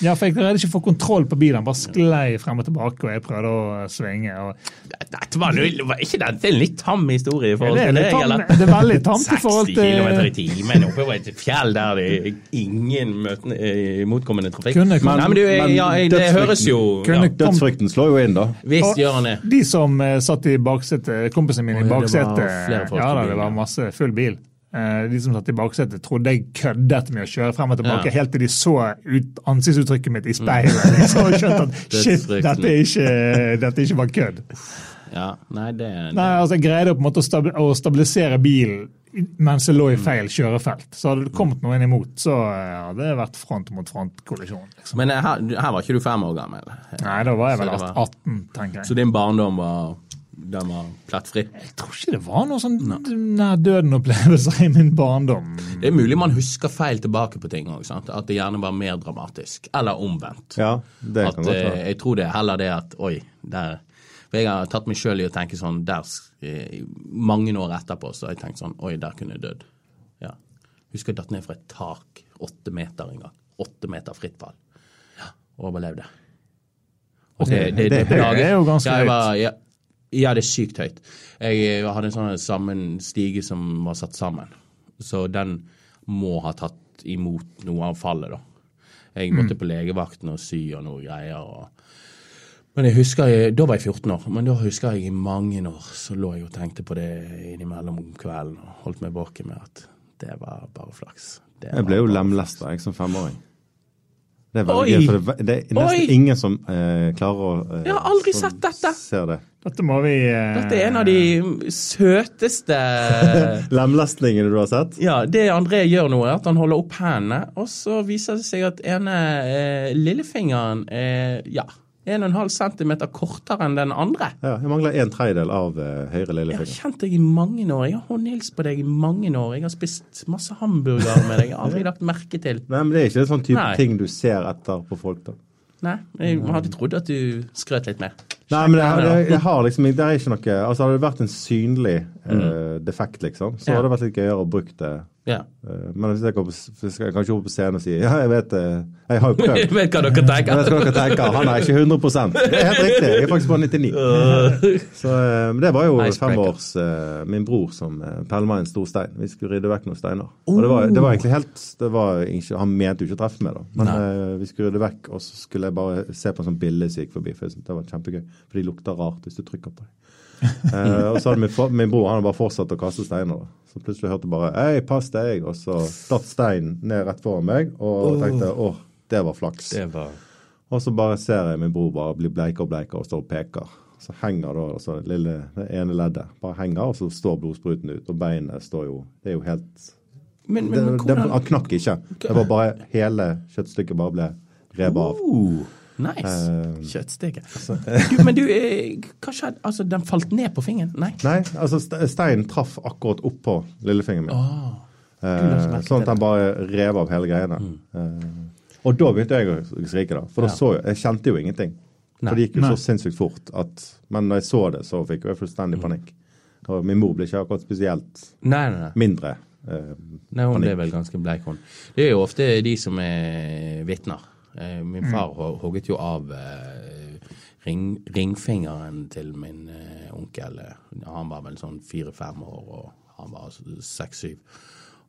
ja, for Jeg greide ikke å få kontroll på bilen, bare sklei frem og tilbake, og jeg prøvde å svinge. og Dette var, var ikke dette en litt tam historie i forhold til deg, eller? det er veldig tamt i forhold til 60 km i timen oppover et fjell der det er ingen møtende, eh, motkommende trafikk. Kunne- Nei, men du, men ja, det høres jo Kunne- ja, Dødsfrykten slår jo inn, da. Visst gjør han det. De som uh, satt i baksetet, kompisene mine i baksetet Ja da, det var masse full bil. Eh, De som satt i baksetet, trodde jeg køddet med å kjøre frem og tilbake, Ja. helt til de så ut ansiktsuttrykket mitt i speilet. Så skjønte at shit, dette er ikke, dette ikke bare kødd. Ja, nei, det, det Nei, altså Jeg greide på en måte å, stabilisere bilen mens jeg lå i feil kjørefelt. Så hadde det kommet noen imot, så eh, hadde det vært front mot front-kollisjon. Liksom. Men eh, her, her var ikke du fem år gammel? Nei, da var jeg vel 18, tenker jeg. Så din barndom var, den var plettfri? Jeg tror ikke det var noe sånn nær døden-opplevelser i min barndom. Det er mulig man husker feil tilbake på ting òg. At det gjerne var mer dramatisk. Eller omvendt. Ja, det At, kan godt eh, være. jeg tror det er heller det at oi, der For jeg har tatt meg sjøl i å tenke sånn der eh, Mange år etterpå så har jeg tenkt sånn Oi, der kunne jeg dødd. Ja. Husker jeg datt ned fra et tak åtte meter en gang. Åtte meter fritt fall. Ja, overlevde. Og det, det, det, det- det er jo ganske høyt. ja, ja, det er sykt høyt. Jeg eh, hadde en sånn sammen stige som var satt sammen. Så den må ha tatt imot noe av fallet, da. Jeg måtte på legevakten og sy og noe greier. Og... Men jeg husker, jeg, Da var jeg 14 år, men da husker jeg i mange år så lå jeg og tenkte på det innimellom om kvelden og holdt meg våken med at det var bare flaks. Det Jeg ble jo var lemlesta jeg som femåring. Det er veldig Oi! gøy, for det, det er nesten Oi! ingen som eh, klarer å eh, Jeg har aldri sett dette. Ser det. Dette må vi eh, Dette er en av de søteste Lemlestningene du har sett? Ja, det André gjør nå, er at han holder opp hendene, og så viser det seg at ene eh, lillefingeren er ja, 1,5 cm kortere enn den andre. Ja, jeg mangler en tredjedel av eh, høyre Jeg har kjent deg i mange år. Jeg har håndhilst på deg i mange år. Jeg har spist masse hamburger med deg. Jeg har aldri lagt merke til. Nei, men det er ikke en sånn type Nei. ting du ser etter på folk, da. Nei, jeg hadde trodd at du skrøt litt mer. Nei, men det, det, det, har liksom, det er ikke noe Altså Hadde det vært en synlig uh, defekt, liksom, så hadde det vært litt gøyere å bruke det Ja. Eh, Men hvis jeg, går hvis jeg kan ikke opp på scenen og si ja, jeg vet det, jeg har jo Jeg vet hva dere Jeg vet tenker. hva dere tenker, han er ikke 100 Det er helt riktig, jeg er faktisk bare 99. Så, eh, men det var jo Icebreaker. fem års eh, min bror som meg en stor stein. Vi skulle rydde vekk noen steiner. Og det var, det var egentlig helt det var Han mente jo ikke å treffe meg, da. Men Nei. eh, vi skulle rydde vekk, og så skulle jeg bare se på en sånn bille som gikk forbi. For jeg syntes det var kjempegøy. For de lukter rart hvis du trykker på dem. Eh, og så hadde min, min bror han hadde bare fortsatt å kaste steiner. da. Så plutselig hørte jeg bare 'Hei, pass deg', og så datt steinen ned rett foran meg, og tenkte 'Åh, det var flaks'. Det var Og så bare ser jeg min bror bare bli bleikere og bleikere og står og peker. Så henger da altså, det lille det ene leddet bare henger, og så står blodspruten ut. Og beinet står jo Det er jo helt Men, men, det, men det, hvordan Han knakk ikke. Det var bare hele kjøttstykket bare ble revet av. Oh, nice. Uh, Kjøttstykke. Du, men du, eh, hva skjedde? Altså, den falt ned på fingeren? Nei? Nei, altså steinen traff akkurat oppå lillefingeren min. Oh, Eh, merke sånn at den bare rev av hele greiene. Eh, og da begynte jeg å skrike, da. For da Ja. så jeg, jeg kjente jo ingenting. Nei. For det gikk jo Nei. så sinnssykt fort. at, Men når jeg så det, så fikk jeg fullstendig Mm. panikk. Og min mor ble ikke akkurat spesielt nei, nei. nei. mindre. Eh, Nei, hun Panikk. ble vel ganske bleik, hun. Det er jo ofte de som er vitner. Eh, Min far mm. hogget jo av eh, ring, ringfingeren til min eh, onkel. Han var vel sånn fire-fem år, og han var seks-syv.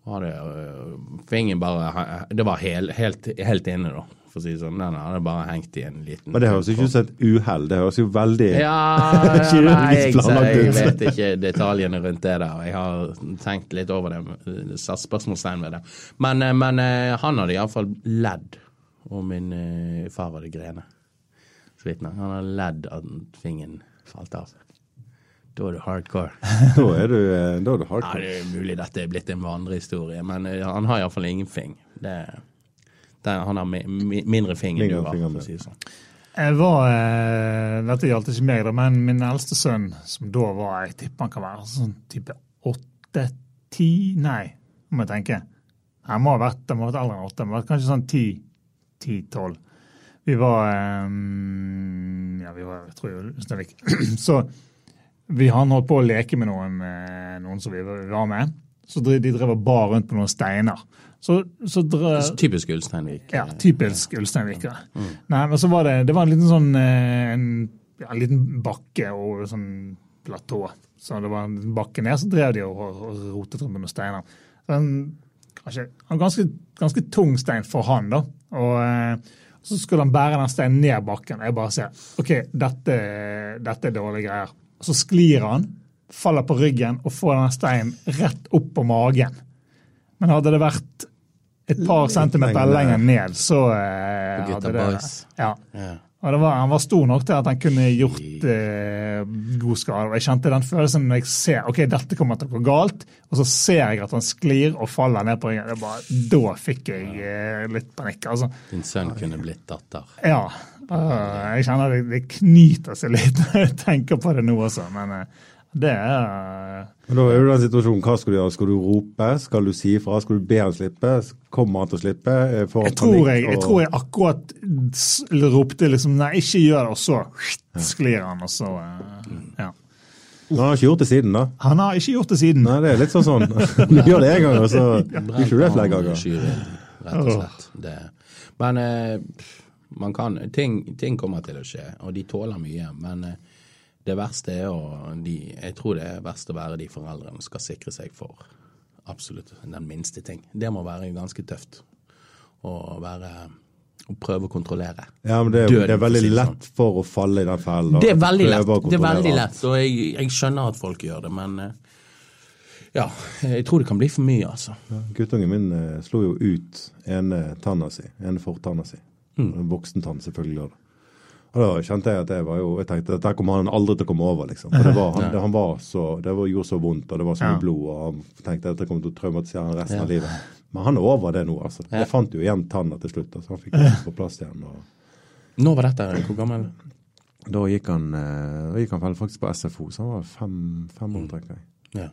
Hadde eh, fingeren bare Det var hel, helt, helt inne, da, for å si det sånn. Den hadde bare hengt i en liten men det høres ikke ut som et uhell. Det høres jo veldig Ja, nei, jeg, jeg vet ikke detaljene rundt det der. Jeg har tenkt litt over det, satt spørsmålstegn ved det. Men, men han hadde iallfall ledd, og min eh, far hadde grene. Så vidt. Han har ledd at fingeren falt av. Da er du hardcore. Da er du, eh, da er du Ja, det er mulig dette er blitt en vandrehistorie, men uh, han har iallfall ingen fing. Det, det, han har mi, mi, mindre fing enn du har, for å si det sånn. Jeg var, eh, Dette gjaldt ikke meg, da, men min eldste sønn, som da var Jeg tipper han kan være sånn type åtte-ti Nei, må jeg tenke. Han må ha vært, han må ha vært eldre enn åtte. Kanskje sånn ti-tolv. Vi var um, Ja, vi var jeg tror jeg, Ulsteinvik. Så vi han holdt på å leke med noen, eh, noen som vi var med. Så de drev og bar rundt på noen steiner. Så, så dre, Typisk Ulsteinvik. ja, typisk Ulsteinvikere. Nei, men så var det det var en liten sånn eh, en, ja, en liten bakke og sånn platå. Så det var en bakke ned, så drev de og, og rotet rundt med noen steiner. Så en, kanskje, en ganske, ganske tung stein for han, da. Og eh, så skulle han bære den steinen ned bakken. Og jeg bare ser OK, dette, dette er dårlige greier. Og så sklir han, faller på ryggen og får den steinen rett opp på magen. Men hadde det vært et par centimeter lenger ned, så eh, hadde det Ja. Og var, han var stor nok til at han kunne gjort eh, god skade. Og jeg kjente den følelsen når jeg ser ok, dette kommer til å gå galt, og så ser jeg at han sklir og faller ned på ryggen. Bare, Da fikk jeg eh, litt panikk. altså. Din sønn kunne blitt datter. Ja. Uh, jeg kjenner det, det knyter seg litt når jeg tenker på det nå også, men eh, det er Men da er jo den situasjonen, Hva skal du gjøre? Skal du rope? Skal du si ifra? Skal du be han slippe? Kommer han til å slippe? Får han jeg tror jeg, jeg tror jeg akkurat ropte liksom nei, ikke gjør det, og så sklir han, og så eh, Ja. Men han har ikke gjort det siden, da? Han har ikke gjort det siden. Nei, det er litt sånn sånn. Du gjør det én gang, og så gjør ikke du det flere ganger. Rett og slett. Det. Men eh, man kan, ting, ting kommer til å skje, og de tåler mye. Men eh, det verste er å de, Jeg tror det er verst å være de foreldrene som skal sikre seg for absolutt den minste ting. Det må være ganske tøft. Å være å prøve å kontrollere. Ja, men det, er- Døden, det er veldig lett for å falle i den fellen. Det er veldig lett. Det er veldig lett, og jeg, jeg skjønner at folk gjør det, men eh, ja, jeg tror det kan bli for mye, altså. Guttungen min eh, slo jo ut ene tanna si, ene fortanna si. Mm. En voksentann, selvfølgelig. da. Og da kjente jeg at det var jo, jeg tenkte at der kommer han aldri til å komme over, liksom. For det, var, han, det, han var så, det var, gjorde så vondt, og det var så mye Ja. blod, og han tenkte at det kom til å traumatisere han resten Ja. av livet. Men han er over det nå, altså. Ja. Jeg fant jo igjen tanna til slutt, altså. Han fikk den på plass igjen. og Når var dette? Hvor gammel? Da gikk han, eh, da gikk han faktisk på SFO, så han var fem, fem år, tenker jeg. Ja.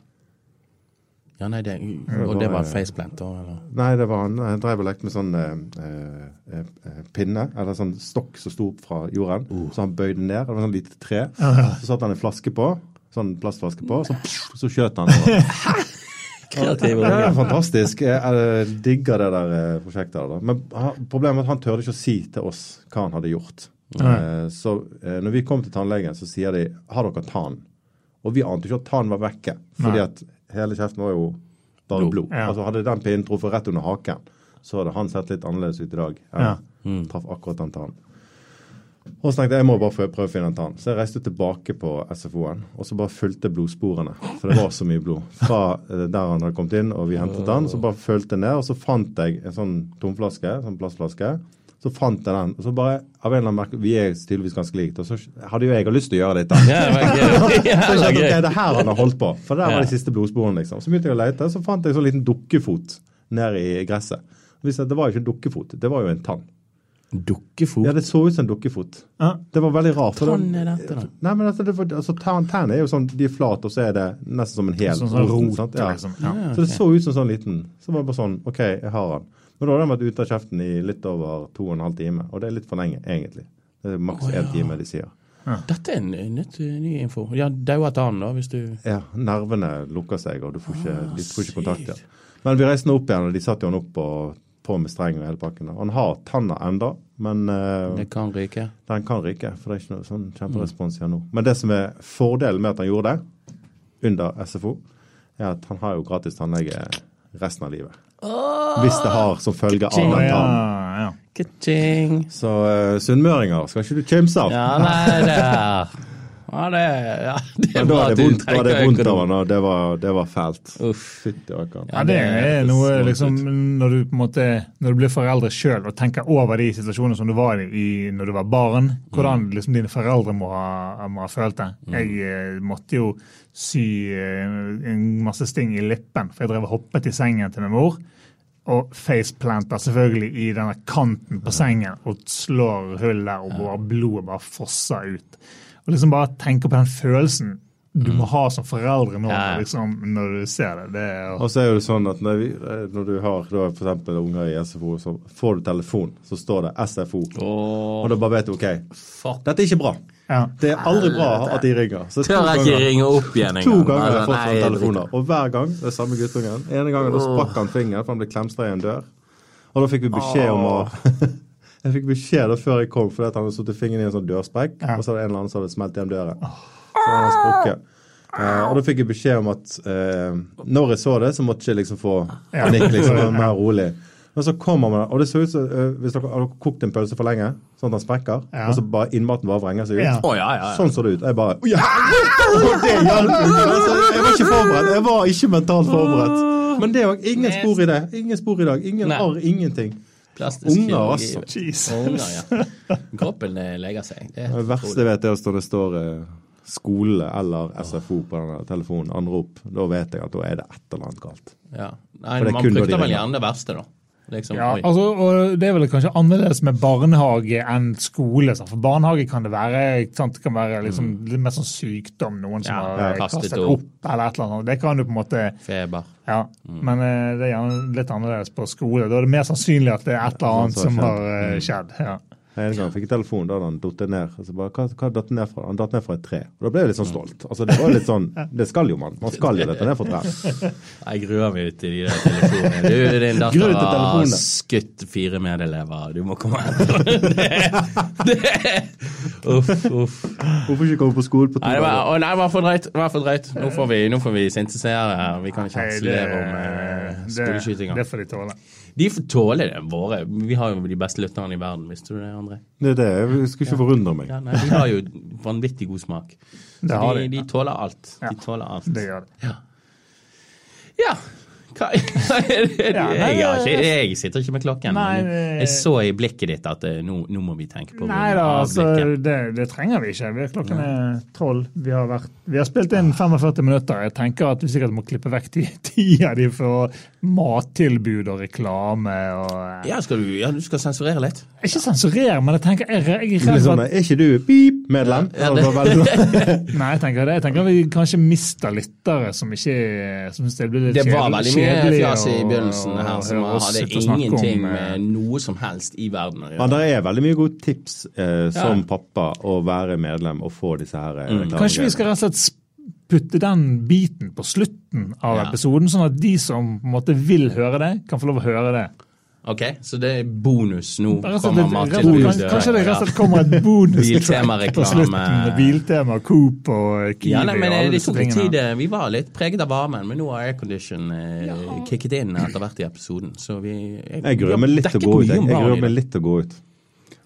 Ja, nei, det, og det var faceplant, da? Eller? Nei, det var han. Han drev og lekte med sånn eh, eh, eh, pinne, eller sånn stokk som sto opp fra jorden. Så han bøyde ned. Det var sånn lite tre. Så satte han en flaske på, sånn plastflaske på, så, så skjøt han. Og, Kreative Det er fantastisk. Jeg eh, digger det der eh, prosjektet. da. Men problemet er at han tørde ikke å si til oss hva han hadde gjort. Nei. Så eh, når vi kom til tannlegen, så sier de 'har dere tann?' Og vi ante ikke at tann var vekke, fordi at hele kjeften var jo bare Blod. blod. Ja. Altså Hadde den pinnen truffet rett under haken, så hadde han sett litt annerledes ut i dag. Ja. mm. Traff akkurat den tannen. Og så tenkte jeg jeg må bare prøve, prøve å finne en tann. Så jeg reiste tilbake på SFO-en og så bare fulgte blodsporene. For det var så mye blod. Fra eh, der han hadde kommet inn og vi hentet den, så bare fulgte jeg ned. Og så fant jeg en sånn tomflaske, sånn plastflaske. Så fant jeg den. Og så bare, av en eller annen merke, Vi er tydeligvis ganske likt. Og så hadde jo jeg også lyst til å gjøre dette. Ja, det var gøy. Ja, Så jeg det var skjønte, ok, gøy. det her han har holdt på. For der var de siste blodsporene, liksom. Så begynte jeg å lete, så fant jeg en sånn liten dukkefot nede i gresset. Og viste at Det var jo ikke en dukkefot, det var jo en tann. Dukkefot. Ja, det så ut som en dukkefot. Ja. Det var veldig rart. Tann er dette, da? Nei, men altså, det, var- altså tann, tann er jo sånn, de er flate, og så er det nesten som en hel Sånn, sånn rot, sant? Ja. liksom. Ja. Så det så ut som sånn liten. Så var det bare sånn, OK, jeg har den. Men da har de vært ute av kjeften i litt over to og en halv time, og det er litt for lenge, egentlig. Det er maks Å, ja. time, de sier. Dette er en nytt, ny info. Ja, daua tannen, da, hvis du Ja, nervene lukker seg, og du får ikke, Ah, de får ikke kontakt igjen. Men vi reiste nå opp igjen, og de satte jo han opp og, på med streng og hele pakken. Han har tanna enda, men uh, Det kan ryke. den kan ryke, for det er ikke noe sånn kjemperespons igjen nå. Men det som er fordelen med at han gjorde det, under SFO, er at han har jo gratis tannlege resten av livet. Hvis det har som følge av Å, den tannen. ja. Ka-ching. Så uh, sunnmøringer skal ikke du kimse av. Ja, nei, det er Ja, det ja, det er Men da bra er at det du vondt, da er det vondt av han, og det var, det var fælt. Uff. Fytti rakkeren. Ja, det er noe liksom, når du på en måte, når du blir foreldre sjøl og tenker over de situasjonene som du var i når du var barn, hvordan Mm. liksom dine foreldre må ha, må ha følt det. Jeg eh, måtte jo sy eh, en masse sting i lippen, for jeg drev og hoppet i sengen til min mor. Og faceplanter selvfølgelig i denne kanten på sengen og slår hull der, og blodet bare fosser ut. Og liksom bare tenke på den følelsen du må ha som foreldre nå Mm. Ja. liksom, når du ser det. det er, Og så er det sånn at når, vi, når du har da, for eksempel unger i SFO, så får du telefon, så står det SFO. Oh. Og da bare vet du OK, fuck. dette er ikke bra. ja. Det er aldri bra at de ringer. Så Tør jeg ikke ringe opp igjen engang? To ganger har jeg fått sånne telefoner. Og hver gang det er samme guttungen. ene gangen da sprakk han fingeren for han ble klemstra i en dør. Og da fikk vi beskjed om å Jeg fikk beskjed da før jeg kom, fordi at han hadde satt fingeren i en sånn dørsprekk, Ja. og så hadde en eller annen som hadde smelt igjen døren. Så han hadde sprukket. Eh, og da fikk jeg beskjed om at uh, når jeg så det, så måtte jeg liksom få panikk, liksom, mer rolig. Men så kommer man, og det så ut som uh, hvis dere har kokt en pølse for lenge, sånn at den sprekker, Ja. og så bare innmaten bare vrenger seg ut. Ja. Oh, ja, ja, ja. Sånn så det ut. Jeg bare «Oi, ja, og det! Altså, Jeg var ikke forberedt. Jeg var ikke mentalt forberedt. Men det er jo ingen spor i det. Ingen spor i dag. Ingen arr, ingenting. Plastisk Unger, også. Jesus. Unger, ja. Kroppen eh, leger seg. Det Det verste jeg vet, er når det står eh, skole eller SFO på denne telefonen, anrop, da vet jeg at da er det et eller annet galt. Ja. Nei, man frykter vel gjerne det verste, da. Liksom, Ja, altså, og Det er vel kanskje annerledes med barnehage enn skole. sant? For barnehage kan det være sant? det kan være liksom, litt mer sånn sykdom, noen som Ja, har kastet kastet opp. opp, eller et eller annet. Det kan du på en måte Feber. Ja, men eh, det er gjerne litt annerledes på skole. Da er det mer sannsynlig at det er et eller annet som har eh, skjedd. Ja. En gang fikk jeg telefon, da han datt ned. Og så bare, hva, hva datt ned fra? Han datt ned fra et tre. Og da ble jeg litt sånn stolt. Altså, det var litt sånn, det skal jo man. Man skal jo dette ned fra tre. Jeg gruer meg i de der telefonene. Du, din datter har skutt fire medelever. Du må komme. Det, det Uff, uff. Hvorfor ikke komme på skole på to dager? nei, det var for drøyt. Var for drøyt. Nå får vi, nå får vi syntesere. Vi kan ikke harselere om eh, det, det får de tåle. De får tåle det, våre. Vi har jo de beste lytterne i verden, visste du det, André? Det er det. Jeg skulle ikke forundre meg. Ja, nei, de har jo vanvittig god smak. Så de, de. tåler alt. De tåler alt. Det gjør det. Ja. Hva hva er det? Ja, nei, jeg, ikke, jeg sitter ikke med klokken. Nei, men jeg så i blikket ditt at eh, nå, nå må vi tenke på Nei da, altså, det, det trenger vi ikke. Vi er klokken er tolv. Vi, har vi har spilt inn 45 minutter. Jeg tenker at vi sikkert må klippe vekk de tida di for mattilbud og reklame. og... eh, Ja, skal du, ja, du skal sensurere litt? Ikke sensurere, men jeg tenker jeg, jeg jeg redd sånn, er ikke du beep-medlem? Ja. Nei, jeg tenker det. Jeg tenker vi kanskje mister lyttere som ikke som synes det blir litt Det var kjedelig- veldig mye fjas i begynnelsen her som hadde ingenting om, eh, med noe som helst i verden å gjøre. Men det er veldig mye gode tips eh, som Ja. pappa å være medlem og få disse her eh, Mm. Kanskje vi skal rett og slett putte den biten på slutten av Ja. episoden, sånn at de som på måte vil høre det, kan få lov å høre det. Ok, så det er bonus nå. Kommer et- mattilbudet. kan- Kanskje det rett og slett kommer et bonustrack på slutten. Biltema, Coop og Kiwi Ja, nei, men alle Det disse tok litt tid. eh, Vi var litt preget av varmen, men nå har aircondition eh, kicket inn etter hvert i episoden. Så vi Jeg vi gruer meg litt til å gå ut. Jeg, jeg gruer meg litt til å gå ut.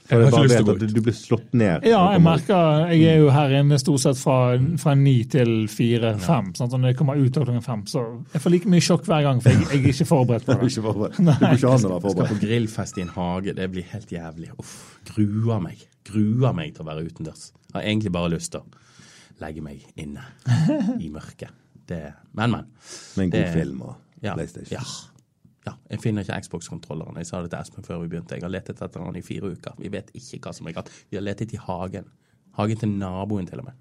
For Jeg har ikke bare lyst til vet å at gå ut. du, blir slått ned. Ja, jeg merker Jeg er jo her inne stort sett fra, fra ni til fire, fem. Sant? Og når jeg kommer ut av klokken fem, så jeg får like mye sjokk hver gang, for jeg, jeg er ikke forberedt på Du er det. ikke forberedt. Nei. Du ikke an å være Skal på grillfest i en hage. Det blir helt jævlig. Uff, gruer meg. Gruer meg til å være utendørs. Har egentlig bare lyst til å legge meg inne i mørket. Det, men, men. Med en god Det- film og Ja, PlayStation. Ja. Ja. Jeg finner ikke Xbox-kontrolleren. Jeg sa det til Espen før vi begynte. Jeg har letet etter den i fire uker. Vi vet ikke hva som er galt. Vi har letet i hagen. Hagen til naboen, til og med.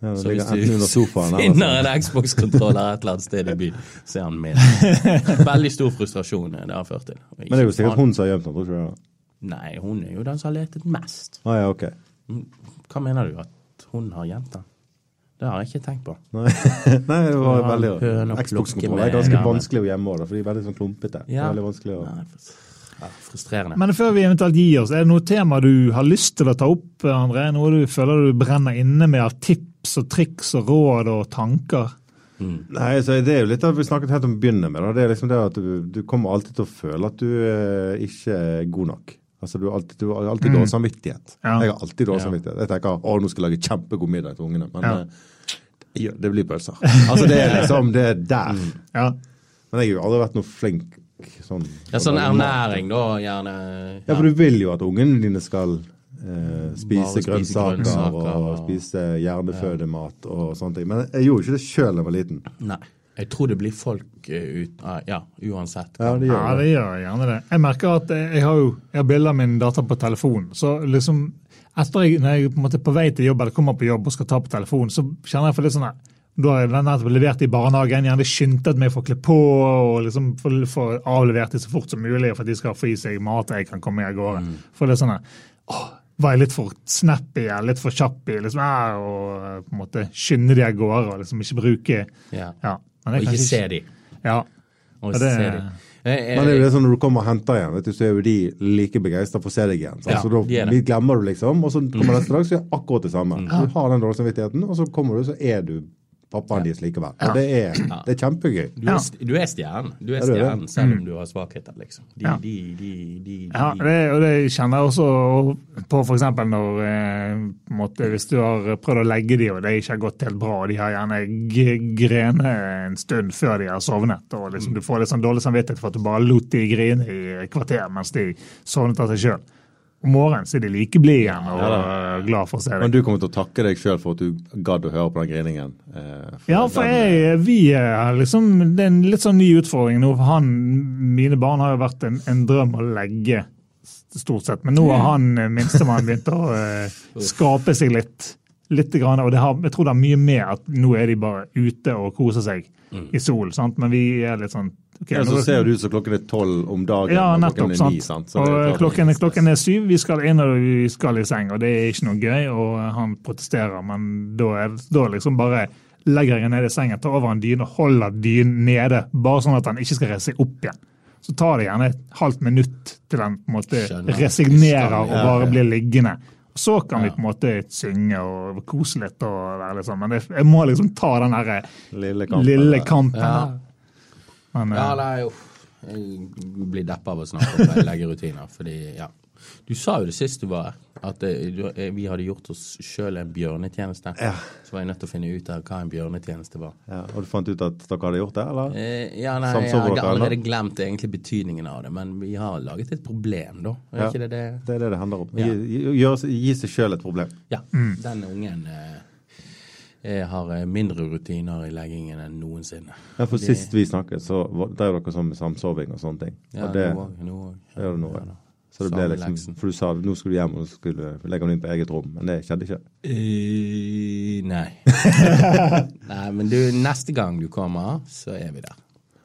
Ja, Så hvis du sofaen finner en Xbox-kontroller et eller annet sted i byen, så er han min. Veldig stor frustrasjon det har ført til. Men det er jo sikkert hun som har gjemt den, tror du? Nei, hun er jo den som har letet mest. Ah, ja, ok. Hva mener du? At hun har gjemt den? Det har jeg ikke tenkt på. Nei, Nei det var veldig Xbox-kontroller er ganske vanskelig å gjemme òg, for de er veldig sånn klumpete. Det er Ja. veldig vanskelig å... Nei, frustrerende. Men før vi eventuelt gir oss, er det noe tema du har lyst til å ta opp, André? Noe du føler du brenner inne med av tips og triks og råd og tanker? Nei, så det er jo litt av vi snakket helt om å begynne med. Da. Det er liksom det at du, du kommer alltid til å føle at du eh, ikke er god nok. Altså, Du har alltid, du har alltid dårlig samvittighet. Ja. Jeg har alltid dårlig Ja. samvittighet. Jeg tenker å, nå skal jeg lage kjempegod middag til ungene. Men Ja. Eh, ja, det blir pølser. Altså, det er liksom det er der. Ja. Men jeg har jo aldri vært noe flink sånn Ja, sånn ernæring, da, gjerne. Ja, for du vil jo at ungene dine skal eh, spise spise grønnsaker, grønnsaker og, og- spise hjernefødemat og sånne ting. Men jeg gjorde ikke det sjøl da jeg var liten. Nei. Jeg tror det blir folk eh, ut ah, Ja, uansett. Ja, det gjør Ja, det. det gjør gjerne det. Jeg merker at jeg har jo jeg har bilder av min datter på telefonen. Så liksom, etter jeg, når jeg på, måte på vei til jobb eller kommer på jobb og skal ta på telefonen, så kjenner jeg for litt sånn da har jeg nettopp levert i barnehagen, gjerne skyndet meg for å kle på og liksom få avlevert det så fort som mulig for at de skal få i seg mat og jeg kan komme av gårde. For det er sånn at åh, var jeg litt for snappy eller litt for kjapp i liksom, ja, og på en måte skynde de av gårde og liksom ikke bruke Ja. ja, Og det ikke se de. Ja, Og det- se de. Eh, eh, Men det er jo det sånn når du kommer og henter igjen, vet du, så er jo de like begeistra for å se deg igjen. Så, Ja, så da de er det. glemmer du liksom, og så kommer neste dag, så er det akkurat det samme. Mm. Du har den dårlige samvittigheten, og så kommer du, så er du pappaen deres likevel. Og det er, det er kjempegøy. Du er, du er stjernen. Du er er stjernen selv om du har svakheter, liksom. De, Ja. de, de, de, de, Ja, det, og det kjenner jeg også på f.eks. når eh, på Hvis du har prøvd å legge de, og det ikke har gått helt bra, og de har gjerne grene en stund før de har sovnet, og liksom, du får litt sånn dårlig samvittighet for at du bare lot de grine i kvarter mens de sovnet av seg sjøl. Om morgenen så er de like blide igjen og ja, glad for å se Men du kommer til å takke deg sjøl for at du gadd å høre på den griningen. eh, Ja, for jeg, vi er liksom, Det er en litt sånn ny utfordring nå. for han, Mine barn har jo vært en, en drøm å legge, stort sett. Men nå har han eh, minstemann begynt å eh, skape seg litt. Litt grann, og det har, Jeg tror det er mye med at nå er de bare ute og koser seg i sol. sant? Men vi er litt sånn okay, Ja, så nå- ser det ut som klokken er tolv om dagen, ja, og nettopp. klokken er ni. sant? sant? og klokken, klokken er syv, vi skal inn og vi skal i seng, og det er ikke noe gøy. Og han protesterer, men da er da liksom bare legger jeg ned i sengen, tar over en dyne og holder dynen nede, bare sånn at han ikke skal reise opp igjen. Så tar det gjerne et halvt minutt til han på en måte Skjønner. resignerer og bare blir liggende. Så kan vi på en måte synge og kose litt og være litt sånn, men det, jeg må liksom ta den derre Lille kampen. lille kampen. Ja. Men, Ja, eh, nei, uff. Jeg blir deppa av å snakke om leggerutiner. Fordi, ja. Du sa jo det sist du var her, at eh, du, eh, vi hadde gjort oss sjøl en bjørnetjeneste. Ja. Så var jeg nødt til å finne ut av hva en bjørnetjeneste var. Ja, og du fant ut at dere hadde gjort det, eller? Eh, ja, nei, Jeg har allerede eller? glemt egentlig betydningen av det, men vi har laget et problem, da. Er Ja. ikke det det? Det er det det handler om. Ja. Gi, seg sjøl et problem. Ja. Den ungen eh, eh, har mindre rutiner i leggingen enn noensinne. Ja, for Det- Sist vi snakket, så var- drev dere sånn med samsoving og sånne ting. Ja, og det, nå òg. Ja, det gjør det nå, ja. Så det ble liksom. For du sa nå skulle du hjem og skulle legge den inn på eget rom, men det skjedde ikke. Eh, nei. nei, men du, neste gang du kommer, så er vi der.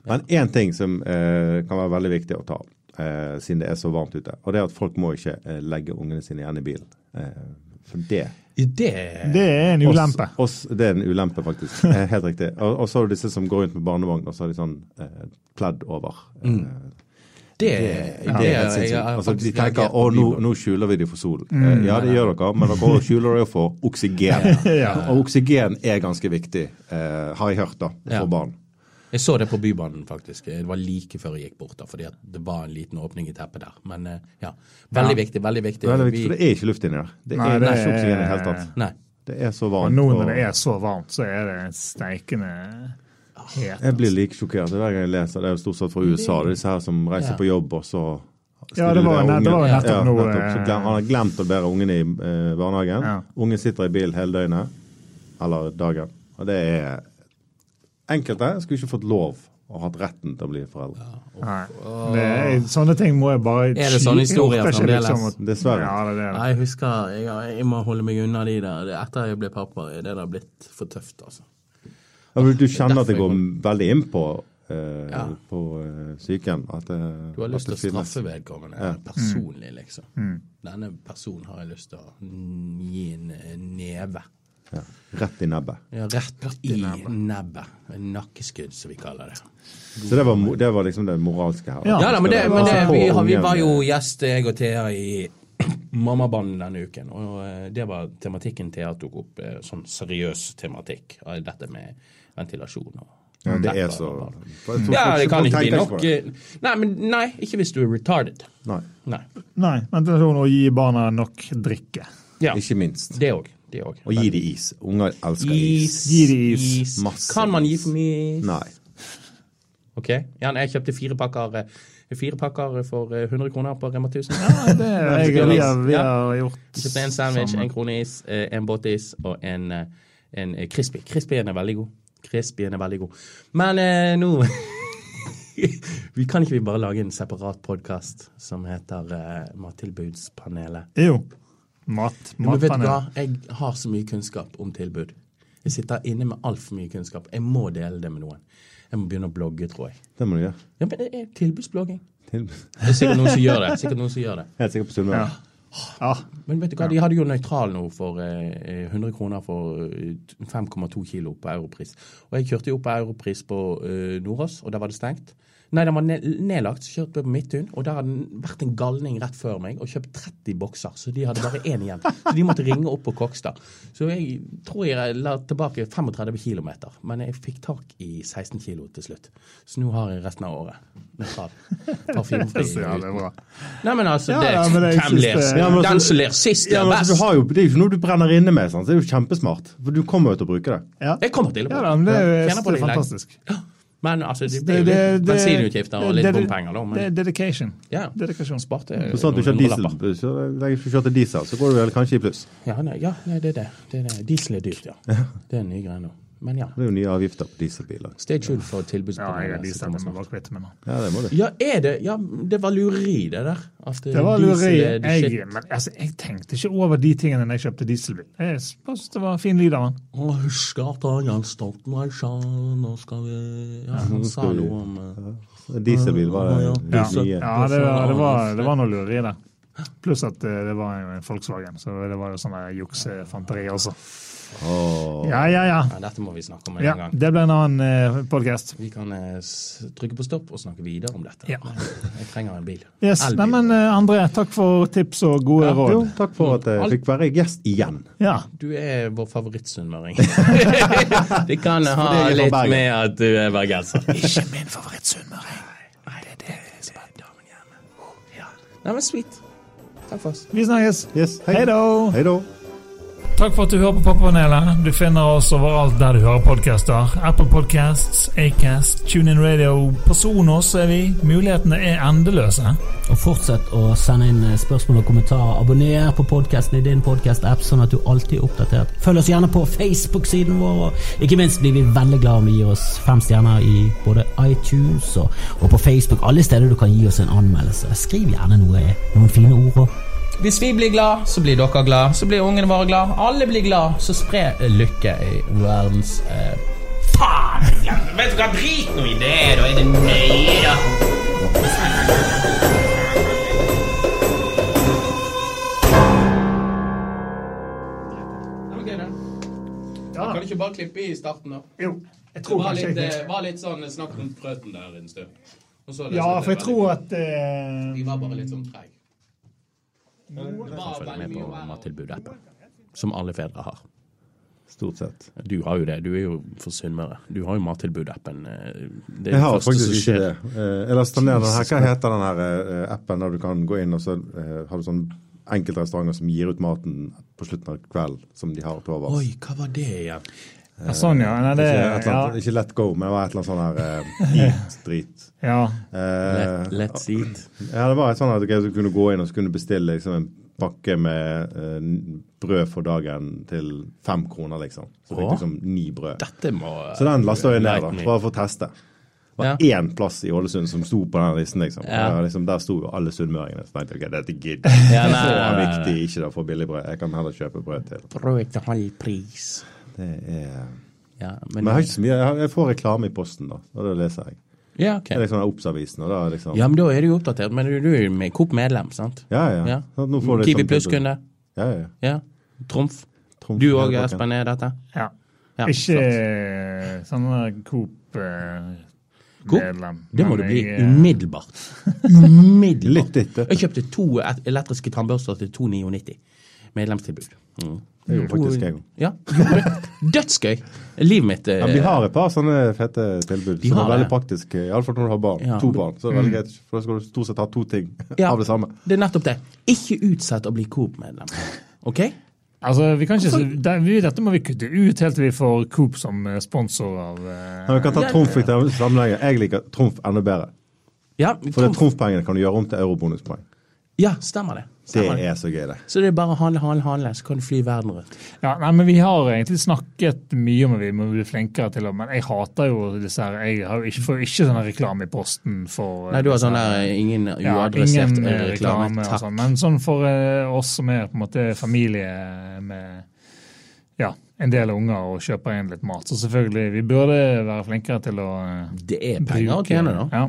Men én ting som eh, kan være veldig viktig å ta, eh, siden det er så varmt ute, og det er at folk må ikke eh, legge ungene sine igjen i bilen. Eh, for det Det, Det er en ulempe. Oss, oss, det er en ulempe, faktisk. Eh, Helt riktig. Og, og så har du disse som går rundt med barnevogn, og så har de sånn eh, pledd over. Mm. Eh, det, det det, er helt sinnssykt. Altså, de tenker å, nå, nå skjuler vi dem for solen. Mm, ja, det gjør dere, men dere skjuler dere for oksygen. Ja. Og oksygen er ganske viktig, eh, har jeg hørt, da, Ja. for barn. Jeg så det på Bybanen, faktisk. Det var like før jeg gikk bort, da, fordi at det var en liten åpning i teppet der. Men eh, ja, veldig Ja. viktig. Veldig viktig. Veldig viktig, for det er ikke luft inni der. Det Nei, er det ikke er- oksygen i det hele tatt. Nei. Det er så Og varmt. nå når og- det er så varmt, så er det steikende het. Jeg blir like sjokkert hver gang jeg leser. Det er jo stort sett fra USA. Det er disse her som reiser Ja. på jobb, og så Ja, det var- det var nettopp ja, noe, glem, han har glemt å bære ungen i eh, barnehagen. Ja. Ungen sitter i bil hele døgnet. Eller dagen. Og det er Enkelte skulle ikke fått lov og hatt retten til å bli foreldre. Nei. Det er, sånne ting må jeg bare Er det sånne historier fremdeles? liksom Dessverre. Ja, det det. Nei, jeg husker jeg, jeg må holde meg unna de der. Etter jeg ble pappa, er det der blitt for tøft, altså. Ja, men du kjenner at det går veldig inn på, eh, Ja. på eh, psyken? At det, Du har lyst til å finnes- straffe vedkommende Ja. personlig, liksom. Mm. Denne personen har jeg lyst til å mm, gi en eh, neve. Ja. Rett i nebbet. Ja, rett i nebbet. En nakkeskudd, som vi kaller det. Så det var, det var liksom det moralske her. Ja. Ja da, men det, men det, vi, har, vi var jo gjest, jeg og Thea, i Mammabanden denne uken. Og eh, det var tematikken Thea tok opp. eh, Sånn seriøs tematikk. Dette med ventilasjon og Ja, det er så. Ja, det kan ikke bli nok eh, Nei, men nei, ikke hvis du er retarded. Nei, Nei. Nei, ventilasjon og gi barna nok drikke. Ja, ikke minst. det òg. Og gi de is. Unger elsker is. Is, Gi de is. Masse Kan man gi for mye is? Nei. Ok, Jan, jeg kjøpte fire pakker, eh, fire pakker for eh, 100 kroner på Rema 1000. Ja, det er, jeg, vi, har, vi har gjort kjøpte en sandwich, sammen. en krone is, en båtis og en, en crispy. Crispyen er veldig god. Crispyen er veldig god. Men eh, nå Vi Kan ikke vi bare lage en separat podkast som heter eh, Mattilbudspanelet? Jo. Mat. Matpanel. Jeg har så mye kunnskap om tilbud. Jeg sitter inne med altfor mye kunnskap. Jeg må dele det med noen. Jeg må begynne å blogge, tror jeg. Det må du gjøre. Ja, men det er tilbudsblogging. Tilbud. Det er sikkert noen som gjør det. Sikkert noen som gjør det. Helt sikkert på Sunnmøre. Ja. Ja. Men vet du hva, de hadde jo nøytral nå for eh, 100 kroner for eh, 5,2 kilo på europris. Og jeg kjørte jo på europris på eh, Nordås, og da var det stengt. Nei, den var nedlagt, så kjørte på Midtun, og der hadde det vært en galning rett før meg og kjøpt 30 bokser, så de hadde bare én igjen. Så de måtte ringe opp på Kokstad. Så jeg tror jeg la tilbake 35 km, men jeg fikk tak i 16 kilo til slutt. Så nå har jeg resten av året. Parfymefri. Så jævlig bra. Nei, men altså, Ja, det, ja, men hvem ler? Ja, altså- Den som ler sist, Ja, er altså, best. har jo, det er jo ikke noe du brenner inne med, sant? så det er jo kjempesmart. For du kommer jo til å bruke det. Ja. Jeg kommer til å Ja, da, men det er, det det er fantastisk. lenge. Men altså, det Det- blir jo det- litt det- bensinutgifter og litt bompenger, da. Det Men er dedication. ja, Dedikasjon. sparte Så sånn at du kjører diesel, så lenge du kjørte diesel, så går du vel kanskje i pluss. Ja, nei, ja, nei, det er det. det, er det. Diesel er dyrt, ja. Det er en ny greie nå. Men ja. Det er jo nye avgifter på dieselbiler. Stay tuned for Ja, jeg er stemt med bakvitt, Ja, det må du. Ja, er det Ja, det var lureri, det der. At Det var lureri. diesel er the shit. Jeg, men, altså, jeg tenkte ikke over de tingene når jeg kjøpte dieselbil. Jeg synes det var fin lyd av den. Å, husker at Jens Stoltenberg sa nå skal vi Ja, han sa noe om eh, Dieselbil var det Ja. Ja, nye. ja det, var, det, var, det var noe lureri der. Pluss at eh, det var en Volkswagen, så det var jo sånn juksefanteri også. Åh. Ja, ja, ja. Ja, dette må vi snakke om en ja gang. det blir en annen eh, podkast. Vi kan eh, trykke på stopp og snakke videre om dette. Ja. Jeg trenger en bil. Yes. Nei, men eh, André, takk for tips og gode Jo, råd. takk for at jeg fikk være gjest igjen. Ja. Du er vår favorittsunnmøring. det kan ha fra litt Bergen. med at du er bergenser. Ikke min favorittsunnmøring. Nei, det er det som er damen hjemme. Ja. Nei, men sweet. Takk for oss. Vi snakkes. Yes. Hei da. Takk for at du hører på Pappapanelet. Du finner oss overalt der du hører podkaster. Apple Podcasts, Acast, TuneIn Radio. Personos er vi. Mulighetene er endeløse. Og fortsett å sende inn eh, spørsmål og kommentarer. Abonner på podkasten i din podkast-app, sånn at du alltid er oppdatert. Følg oss gjerne på Facebook-siden vår, og ikke minst blir vi veldig glad om du gir oss fem stjerner i både iTunes og, og på Facebook. Alle steder du kan gi oss en anmeldelse. Skriv gjerne noe, noen fine ord. Og Hvis vi blir glad, så blir dere glad. Så blir ungene våre glad. Alle blir glad. Så spre lykke i verdens eh, Faen! Vet du hva, drit nå i det, da er det nøye, da. Kan du ikke bare klippe i starten, da? Jo, jeg Det tror var kanskje litt, det var litt sånn snakk om prøten der en stund. Og så det Ja, for jeg tror at uh, De var bare litt sånn treige. Det var Følg med på verre. mattilbudet-appen, som alle fedre har. Stort sett. Du har jo det. Du er jo for Sunnmøre. Du har jo mattilbudet-appen. eh, Det Jeg har faktisk ikke det. Eh, Jeg lastet ned den her. Hva heter den her eh, appen der du kan gå inn og så har du sånn enkeltrestauranter som gir ut maten på slutten av kvelden som de har til overs? Oi, hva var det igjen? ja, Sånn, ja. Nei, det, Ikke, ja, annet, ikke Let Go, men det var et eller annet sånn her eh, Eat-drit. ja. Uh, Let, let's eat. ja, det var et sånt at du kunne gå inn og så kunne bestille liksom, en pakke med uh, brød for dagen til fem kroner, liksom. Så fikk du liksom ni brød. Dette må Så den lasta jeg ned, da, bare for å teste. Det var Ja. én plass i Ålesund som sto på den listen, liksom. Ja. liksom der sto jo alle sunnmøringene. Så tenkte jeg ok, dette gidder jeg Ja, ikke. Det nei, viktig ikke da for billig brød. Jeg kan heller kjøpe brød til. Brød til halv pris. Det er Ja, Men jeg har ikke så mye. Jeg får reklame i posten, da. Og det leser jeg. Ja, ok. Det er liksom Obs-avisen, liksom Ja, men da er du jo oppdatert. Men du, er jo Coop-medlem, sant? Ja, ja. Ja. Så Nå får Kiwi liksom- Pluss-kunde. Ja, ja. Ja. Trumf. Trumf Du òg. Espen, er dette? ja. Ja, Ikke flott. eh, sånn Coop-medlem. Coop? Det må du bli umiddelbart. Umiddelbart. Litt etter. Jeg kjøpte to elektriske tannbørster til 299. Medlemstilbud. Mm. Det gjorde faktisk jeg òg. Ja. Dødsgøy. Livet mitt eh, Ja, Vi har et par sånne fete tilbud som er veldig praktiske. Iallfall når du har barn. Ja. To barn. Så er det veldig greit, for da skal du stort sett ha to ting Ja. av det samme. Det er nettopp det. Ikke utsett å bli Coop-medlem. OK? Altså, vi kan ikke, det, vi, Dette må vi kutte ut helt til vi får Coop som eh, sponsor av eh, ja, vi kan ta Trumf i sammenhengen. Jeg liker Trumf enda bedre. Ja, For. Trumf-pengene kan du gjøre om til eurobonuspoeng. ja stemmer det. Det er så gøy, det. Så det er bare å handle, handle, handle, så kan du fly verden rundt. Ja, nei, men Vi har egentlig snakket mye om at vi må bli flinkere til å Men jeg hater jo disse her Jeg har jo ikke, får jo ikke sånn reklame i posten for Nei, du har sånn der ingen ja, uadressert ingen eh, eh, reklame. reklame Takk. sånn. Men sånn for eh, oss som er på en måte familie med ja, en del unger og kjøper inn litt mat, så selvfølgelig, vi burde være flinkere til å eh, Det er penger å tjene, da. Ja.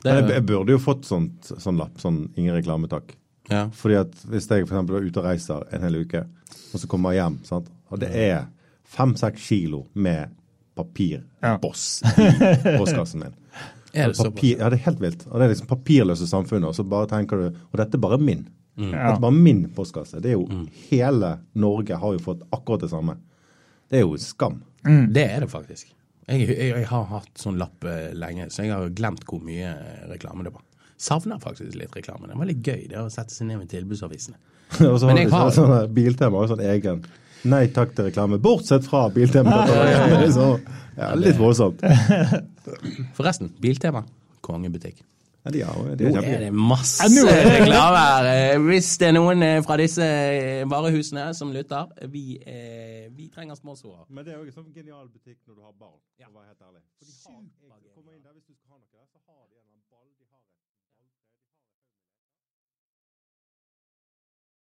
Det Jeg, er, jeg burde jo fått sånt, sånn lapp. Sånn ingen reklame, takk. Ja. Fordi at hvis jeg for eksempel er ute og reiser en hel uke, og så kommer jeg hjem, sant? og det er fem-seks kilo med papirboss i postkassen min. Er det? Papir, ja, det er helt vilt. Og det er liksom papirløse samfunnet. Og så bare tenker du Og dette er bare min. Mm. Dette er bare min postkasse. Det er jo Hele Norge har jo fått akkurat det samme. Det er jo skam. Det er det faktisk. Jeg, jeg, jeg har hatt sånn lapp eh, lenge, så jeg har glemt hvor mye reklame det var. Savner faktisk litt reklame. Det var litt gøy det å sette seg ned med tilbudsavisene. og så har vi har- sånn, Biltema har jo sånn egen Nei takk til reklame, bortsett fra Biltema. Det så, ja, litt voldsomt. Forresten, Biltema. Kongebutikk. Ja, de har, de er Nå er det masse Ja, det- reklame her. Hvis det er noen eh, fra disse eh, varehusene som lytter, vi, eh, vi trenger sponsorer. Men det er jo en sånn genial butikk når du har barn, for å være helt